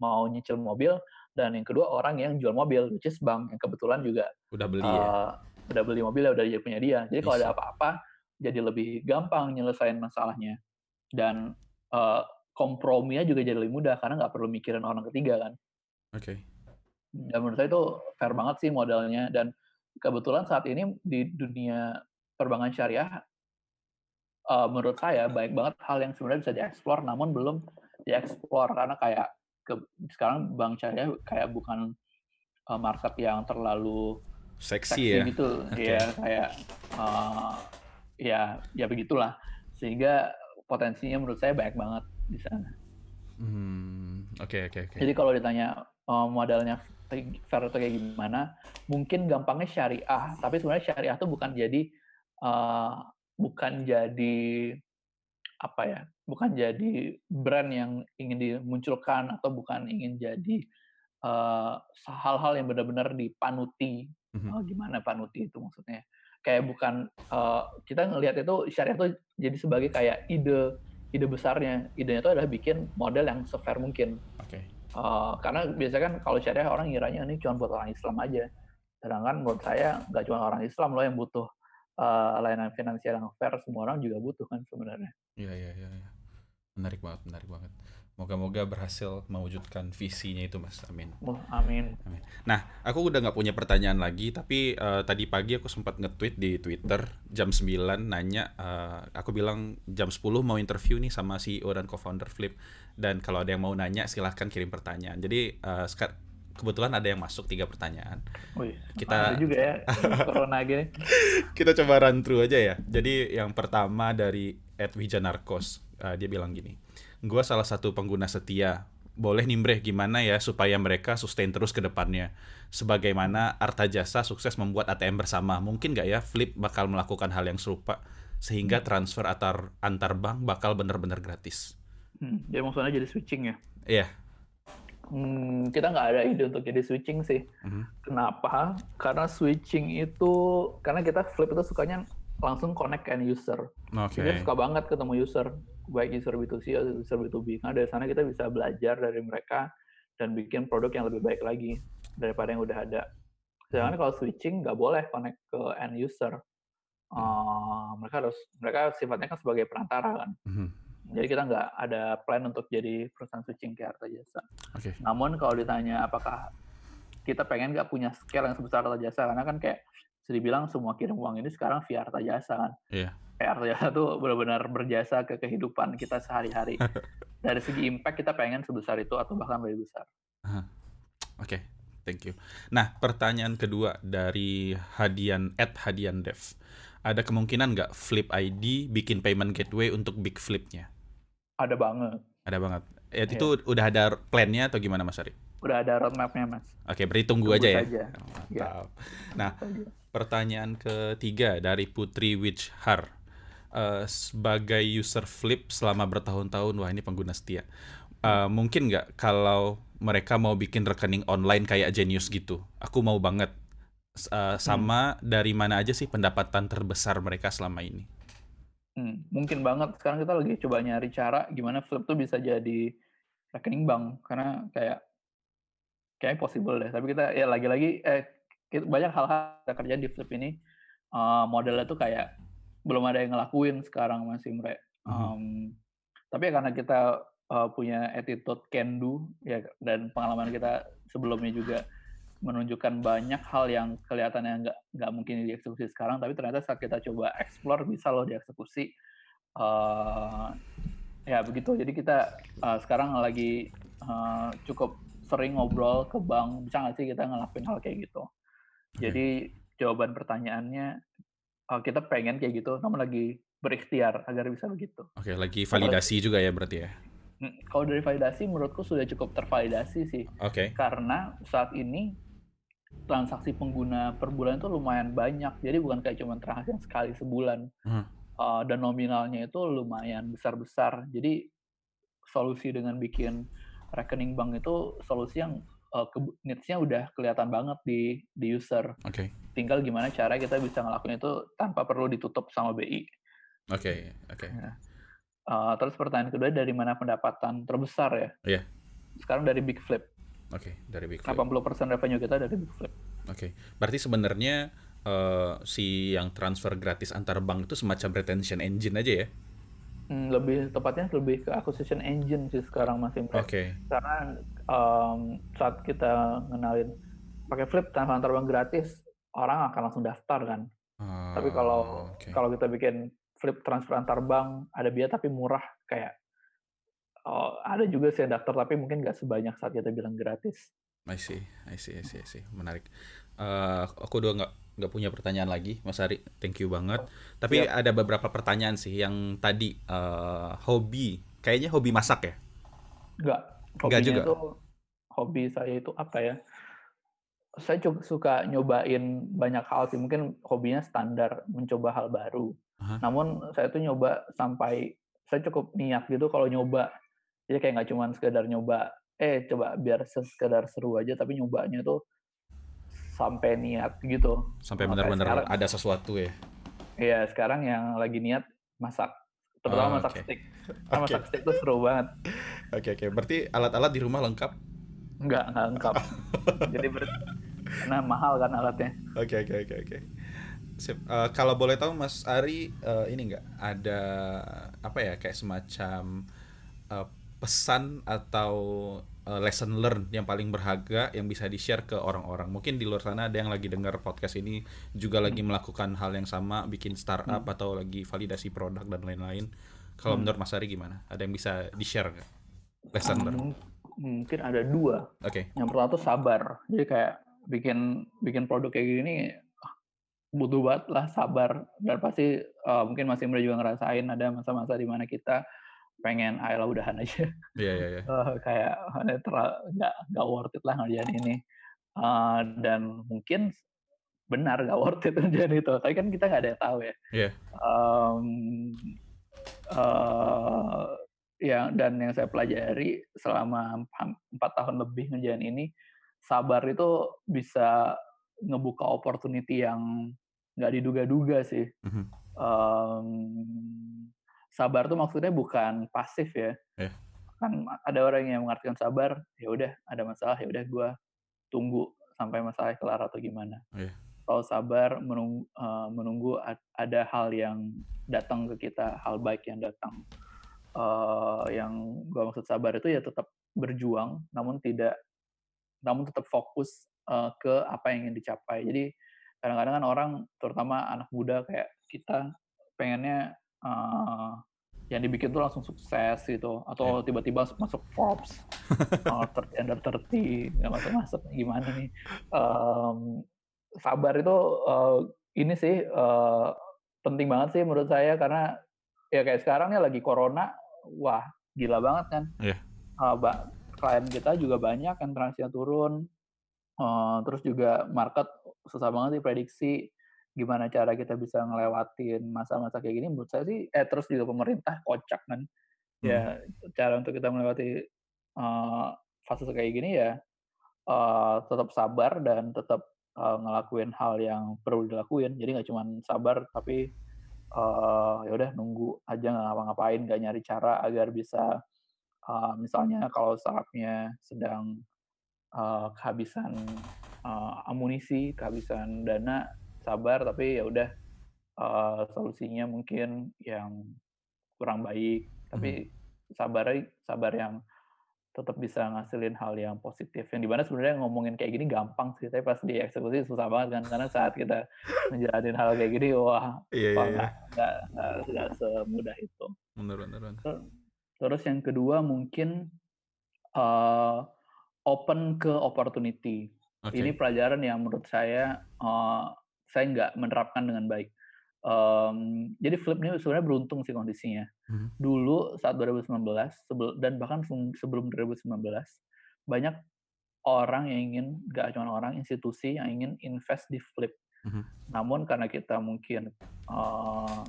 Speaker 1: mau nyicil mobil dan yang kedua orang yang jual mobil which is bank yang kebetulan juga
Speaker 2: udah beli uh, ya?
Speaker 1: udah beli mobil udah jadi punya dia. Jadi kalau ada apa-apa jadi lebih gampang nyelesain masalahnya. Dan uh, komprominya juga jadi lebih mudah karena nggak perlu mikirin orang ketiga kan.
Speaker 2: Oke. Okay.
Speaker 1: dan menurut saya itu fair banget sih modelnya dan kebetulan saat ini di dunia perbankan syariah uh, menurut saya baik banget hal yang sebenarnya bisa dieksplor namun belum dieksplor karena kayak ke, sekarang bank syariah kayak bukan uh, market yang terlalu
Speaker 2: seksi, ya
Speaker 1: gitu okay. ya kayak uh, ya ya begitulah sehingga potensinya menurut saya banyak banget di sana.
Speaker 2: Hmm, oke oke oke.
Speaker 1: Jadi kalau ditanya uh, modalnya fair atau kayak gimana, mungkin gampangnya syariah, tapi sebenarnya syariah itu bukan jadi uh, bukan jadi apa ya bukan jadi brand yang ingin dimunculkan atau bukan ingin jadi hal eh, hal-hal yang benar-benar dipanuti. Mm-hmm. oh, gimana panuti itu maksudnya? Kayak bukan uh, kita ngelihat itu syariah itu jadi sebagai kayak ide ide besarnya. Idenya itu adalah bikin model yang sefair mungkin.
Speaker 2: Okay.
Speaker 1: uh, karena biasanya kan kalau syariah orang ngiranya ini cuma buat orang Islam aja. Sedangkan menurut saya nggak cuma orang Islam loh yang butuh uh, layanan finansial yang fair semua orang juga butuh kan sebenarnya.
Speaker 2: Iya iya iya. Ya. Menarik banget, menarik banget. Moga-moga berhasil mewujudkan visinya itu, Mas. Amin.
Speaker 1: Oh, amin.
Speaker 2: Amin. Nah, aku udah nggak punya pertanyaan lagi, tapi uh, tadi pagi aku sempat nge-tweet di Twitter jam 9 nanya, uh, aku bilang jam 10 mau interview nih sama CEO dan co-founder Flip. Dan kalau ada yang mau nanya, silahkan kirim pertanyaan. Jadi uh, kebetulan ada yang masuk tiga pertanyaan.
Speaker 1: Wih, kita ada juga ya [laughs] corona gini.
Speaker 2: kita coba run through aja ya. Jadi yang pertama dari Ed Wijanarkos, uh, dia bilang gini, gue salah satu pengguna setia. Boleh nimbreh gimana ya supaya mereka sustain terus ke depannya. Sebagaimana Arta Jasa sukses membuat ATM bersama. Mungkin nggak ya Flip bakal melakukan hal yang serupa sehingga transfer antar antar bank bakal benar-benar gratis.
Speaker 1: Hmm, jadi maksudnya jadi switching ya?
Speaker 2: Iya.
Speaker 1: Hmm, kita nggak ada ide untuk jadi switching sih. Mm-hmm. Kenapa? Karena switching itu karena kita flip itu sukanya langsung connect end user.
Speaker 2: Okay.
Speaker 1: Kita suka banget ketemu user, baik user B2C atau user B2B. Karena dari sana kita bisa belajar dari mereka dan bikin produk yang lebih baik lagi daripada yang udah ada. Sedangkan mm-hmm. kalau switching nggak boleh connect ke end user. Uh, mereka harus mereka sifatnya kan sebagai perantara kan. Mm-hmm jadi kita nggak ada plan untuk jadi perusahaan switching ke harta jasa.
Speaker 2: Okay.
Speaker 1: Namun kalau ditanya apakah kita pengen nggak punya scale yang sebesar harta jasa, karena kan kayak bisa dibilang semua kirim uang ini sekarang via harta jasa kan.
Speaker 2: Yeah.
Speaker 1: Kayak harta jasa tuh benar-benar berjasa ke kehidupan kita sehari-hari. [laughs] Dari segi impact kita pengen sebesar itu atau bahkan lebih besar.
Speaker 2: Oke. Okay. Thank you. Nah, pertanyaan kedua dari Hadian at Hadian Dev. Ada kemungkinan nggak Flip ID bikin payment gateway untuk Big Flipnya?
Speaker 1: Ada banget.
Speaker 2: Ada banget. Ya, yeah. itu udah ada plannya atau gimana Mas Ari?
Speaker 1: Udah ada roadmapnya Mas.
Speaker 2: Oke, berarti tunggu, tunggu aja
Speaker 1: ya.
Speaker 2: Mantap. Ya. Nah, pertanyaan ketiga dari Putri Witchhar. Uh, sebagai user Flip selama bertahun-tahun, wah ini pengguna setia. Uh, mungkin nggak kalau mereka mau bikin rekening online kayak Genius gitu? Aku mau banget. Uh, sama hmm. dari mana aja sih pendapatan terbesar mereka selama ini?
Speaker 1: Hmm, mungkin banget. Sekarang kita lagi coba nyari cara gimana Flip tuh bisa jadi rekening bank karena kayak kayak possible deh. Tapi kita ya lagi-lagi eh kita, banyak hal-hal kita kerja di Flip ini uh, modelnya tuh kayak belum ada yang ngelakuin sekarang masih mereka. Um, hmm. Tapi ya karena kita uh, punya attitude can do ya dan pengalaman kita sebelumnya juga menunjukkan banyak hal yang kelihatannya nggak nggak mungkin dieksekusi sekarang tapi ternyata saat kita coba explore bisa loh dieksekusi uh, ya begitu jadi kita uh, sekarang lagi uh, cukup sering ngobrol ke bank bisa nggak sih kita ngelakuin hal kayak gitu jadi jawaban pertanyaannya uh, kita pengen kayak gitu namun lagi berikhtiar agar bisa begitu
Speaker 2: oke okay, lagi validasi juga ya berarti ya
Speaker 1: hmm, kalau dari validasi menurutku sudah cukup tervalidasi sih.
Speaker 2: Oke. Okay.
Speaker 1: Karena saat ini transaksi pengguna per bulan itu lumayan banyak. Jadi bukan kayak cuma transaksi yang sekali sebulan. Hmm. Uh, dan nominalnya itu lumayan besar-besar. Jadi solusi dengan bikin rekening bank itu solusi yang uh, needs-nya udah kelihatan banget di di user.
Speaker 2: Oke. Okay.
Speaker 1: Tinggal gimana cara kita bisa ngelakuin itu tanpa perlu ditutup sama BI.
Speaker 2: Oke, okay, oke. Okay. Ya.
Speaker 1: Uh, terus pertanyaan kedua dari mana pendapatan terbesar ya?
Speaker 2: Iya.
Speaker 1: Sekarang dari Big Flip.
Speaker 2: Oke, okay, dari Big Flip.
Speaker 1: 80% revenue kita dari Big Flip.
Speaker 2: Oke, okay. berarti sebenarnya uh, si yang transfer gratis antar bank itu semacam retention engine aja ya?
Speaker 1: Hmm, lebih tepatnya lebih ke acquisition engine sih sekarang masih
Speaker 2: Oke. Okay.
Speaker 1: Karena um, saat kita ngenalin pakai Flip transfer antar bank gratis, orang akan langsung daftar kan. Uh, Tapi kalau okay. kalau kita bikin flip transfer antar bank ada biaya tapi murah kayak oh, ada juga sih yang daftar tapi mungkin nggak sebanyak saat kita bilang gratis.
Speaker 2: I see, I see, I see, I see. menarik. Uh, aku udah nggak nggak punya pertanyaan lagi, Mas Ari. Thank you banget. Tapi yep. ada beberapa pertanyaan sih yang tadi uh, hobi, kayaknya hobi masak ya?
Speaker 1: Nggak, hobinya juga. itu hobi saya itu apa ya? Saya juga suka nyobain banyak hal sih. Mungkin hobinya standar, mencoba hal baru. Aha. Namun saya tuh nyoba sampai saya cukup niat gitu kalau nyoba. Jadi kayak nggak cuma sekedar nyoba, eh coba biar sekedar seru aja, tapi nyobanya tuh sampai niat gitu.
Speaker 2: Sampai benar-benar ada sesuatu ya.
Speaker 1: Iya, sekarang yang lagi niat masak. Terutama oh, masak okay. steak. [laughs] Okay. masak steak tuh seru banget.
Speaker 2: Oke, okay, oke. Okay. Berarti alat-alat di rumah lengkap?
Speaker 1: Enggak, enggak lengkap. [laughs] Jadi ber... karena mahal kan alatnya.
Speaker 2: Oke, okay, oke, okay, oke, okay, oke. Sip. Uh, kalau boleh tahu Mas Ari uh, ini nggak ada apa ya kayak semacam uh, pesan atau uh, lesson learn yang paling berharga yang bisa di share ke orang-orang. Mungkin di luar sana ada yang lagi dengar podcast ini juga hmm. lagi melakukan hal yang sama, bikin startup hmm. atau lagi validasi produk dan lain-lain. Kalau hmm. menurut Mas Ari gimana? Ada yang bisa di share nggak? Lesson learn.
Speaker 1: Mungkin ada dua.
Speaker 2: Oke. Okay.
Speaker 1: Yang pertama tuh sabar. Jadi kayak bikin bikin produk kayak gini butuh banget lah sabar dan pasti uh, mungkin masih Imre juga ngerasain ada masa-masa di mana kita pengen ayolah udahan aja
Speaker 2: yeah, yeah, yeah.
Speaker 1: Uh, kayak nggak nggak worth it lah ngerjain ini uh, dan mungkin benar nggak worth it ngerjain itu tapi kan kita nggak ada yang tahu ya
Speaker 2: yeah.
Speaker 1: um, uh, yang dan yang saya pelajari selama empat tahun lebih ngerjain ini sabar itu bisa ngebuka opportunity yang nggak diduga-duga sih. Mm-hmm. Um, sabar tuh maksudnya bukan pasif ya. Yeah. Kan ada orang yang mengartikan sabar, ya udah ada masalah ya udah gue tunggu sampai masalah kelar atau gimana.
Speaker 2: Yeah.
Speaker 1: Kalau sabar menunggu, uh, menunggu ada hal yang datang ke kita, hal baik yang datang. Uh, yang gue maksud sabar itu ya tetap berjuang, namun tidak, namun tetap fokus uh, ke apa yang ingin dicapai. Jadi kadang-kadang kan orang terutama anak muda kayak kita pengennya uh, yang dibikin tuh langsung sukses gitu. Atau yeah. tiba-tiba masuk Forbes. Uh, under 30 nggak masuk masuk gimana nih? Um, sabar itu uh, ini sih uh, penting banget sih menurut saya. Karena ya kayak sekarang ya lagi corona wah gila banget kan?
Speaker 2: Yeah.
Speaker 1: uh, klien kita juga banyak yang transaksinya turun. Uh, terus juga market susah banget sih prediksi gimana cara kita bisa ngelewatin masa-masa kayak gini menurut saya sih eh terus juga pemerintah kocak kan ya, hmm. cara untuk kita melewati uh, fase kayak gini ya uh, tetap sabar dan tetap uh, ngelakuin hal yang perlu dilakuin jadi nggak cuma sabar tapi uh, ya udah nunggu aja nggak ngapa-ngapain nggak nyari cara agar bisa uh, misalnya kalau startupnya sedang uh, kehabisan uh, amunisi, kehabisan dana, sabar tapi ya udah uh, solusinya mungkin yang kurang baik, tapi hmm. sabar sabar yang tetap bisa ngasilin hal yang positif. Yang di mana sebenarnya ngomongin kayak gini gampang sih, tapi pas dieksekusi susah banget kan karena saat kita [laughs] menjalanin hal kayak gini, wah,
Speaker 2: iya,
Speaker 1: wah iya. Gak, gak, gak semudah itu.
Speaker 2: Benar, benar, benar.
Speaker 1: Terus yang kedua mungkin uh, open ke opportunity. Okay. Ini pelajaran yang menurut saya uh, saya nggak menerapkan dengan baik. Um, jadi flip ini sebenarnya beruntung sih kondisinya. Hmm. Dulu saat 2019 sebel, dan bahkan sebelum 2019 banyak orang yang ingin, nggak cuma orang, institusi yang ingin invest di flip. Hmm. Namun karena kita mungkin uh,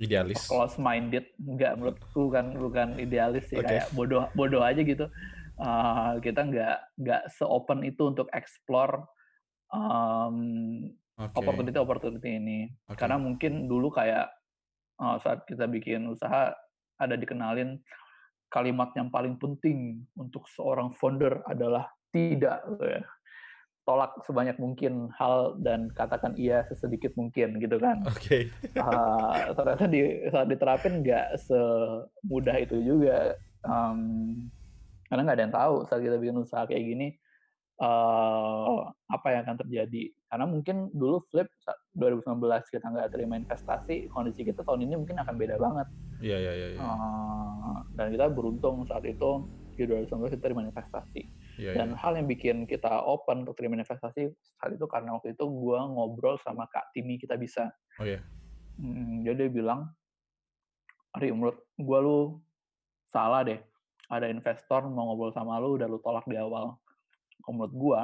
Speaker 2: idealis,
Speaker 1: close minded, nggak menurutku bukan bukan idealis sih okay. kayak bodoh bodoh aja gitu uh, kita nggak nggak seopen itu untuk explore um, okay. opportunity opportunity ini okay. karena mungkin dulu kayak uh, saat kita bikin usaha ada dikenalin kalimat yang paling penting untuk seorang founder adalah tidak ya. tolak sebanyak mungkin hal dan katakan iya sesedikit mungkin gitu kan.
Speaker 2: Oke. Okay.
Speaker 1: uh, ternyata di saat diterapin nggak semudah itu juga. Um, karena nggak ada yang tahu saat kita bikin usaha kayak gini uh, apa yang akan terjadi. Karena mungkin dulu flip 2019 kita nggak terima investasi, kondisi kita tahun ini mungkin akan beda banget.
Speaker 2: Iya iya iya.
Speaker 1: Uh, dan kita beruntung saat itu di 2019 kita terima investasi. Yeah, dan yeah. hal yang bikin kita open untuk terima investasi saat itu karena waktu itu gue ngobrol sama Kak Timi kita bisa.
Speaker 2: Oh iya.
Speaker 1: Hmm, dia bilang, Ari menurut gue lu salah deh. Ada investor mau ngobrol sama lu, udah lu tolak di awal menurut gua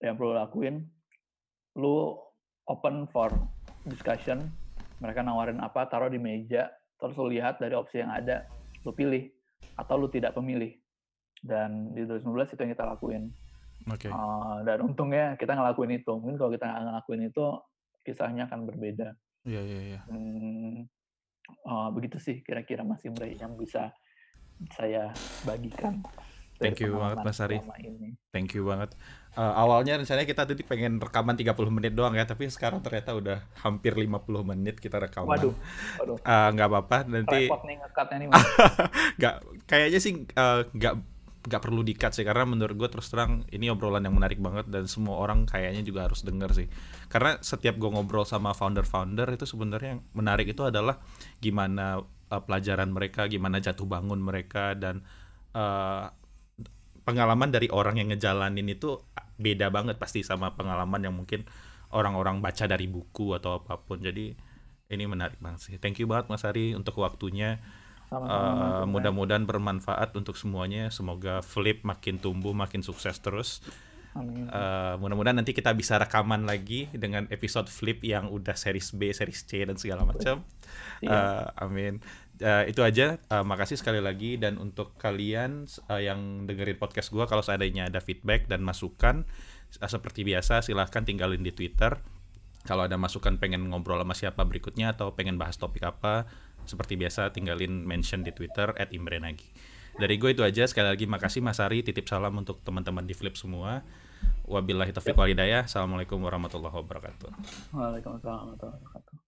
Speaker 1: yang perlu lakuin lu open for discussion mereka nawarin apa taruh di meja terus lu lihat dari opsi yang ada lu pilih atau lu tidak pemilih. Dan di 2019 itu yang kita lakuin.
Speaker 2: Okay. uh,
Speaker 1: eh, dan untungnya kita ngelakuin itu. Mungkin kalau kita ngelakuin itu kisahnya akan berbeda.
Speaker 2: Iya iya iya. Hmm,
Speaker 1: uh, begitu sih kira-kira Mas Imre yang bisa saya bagikan
Speaker 2: Thank you banget Mas Ari. Thank you banget. Uh, awalnya rencananya kita tadi pengen rekaman 30 menit doang ya, tapi sekarang ternyata udah hampir 50 menit kita rekaman.
Speaker 1: Waduh. Waduh.
Speaker 2: Uh, [laughs] nggak apa-apa nanti.
Speaker 1: Repot nih ngekatnya nih. [laughs]
Speaker 2: nggak, kayaknya sih uh, nggak nggak perlu dikat sih karena menurut gue terus terang ini obrolan yang menarik banget dan semua orang kayaknya juga harus denger sih karena setiap gue ngobrol sama founder-founder itu sebenarnya yang menarik itu adalah gimana uh, pelajaran mereka gimana jatuh bangun mereka dan uh, pengalaman dari orang yang ngejalanin itu beda banget pasti sama pengalaman yang mungkin orang-orang baca dari buku atau apa pun. Jadi ini menarik banget sih. Thank you banget Mas Ari untuk waktunya. Uh, mudah-mudahan bermanfaat untuk semuanya. Semoga Flip makin tumbuh, makin sukses terus. Uh, mudah-mudahan nanti kita bisa rekaman lagi dengan episode Flip yang udah series B, series C dan segala macam. Uh, amin uh, itu aja. Uh, makasih sekali lagi dan untuk kalian uh, yang dengerin podcast gue, kalau seandainya ada feedback dan masukan, uh, seperti biasa silahkan tinggalin di Twitter. Kalau ada masukan pengen ngobrol sama siapa berikutnya atau pengen bahas topik apa, seperti biasa tinggalin mention di Twitter @imbrenagi. Dari gue itu aja. Sekali lagi makasih Mas Ari. Titip salam untuk teman-teman di Flip semua. Wabillahi taufiq walhidayah. Assalamualaikum warahmatullahi wabarakatuh.
Speaker 1: Waalaikumsalam warahmatullahi wabarakatuh.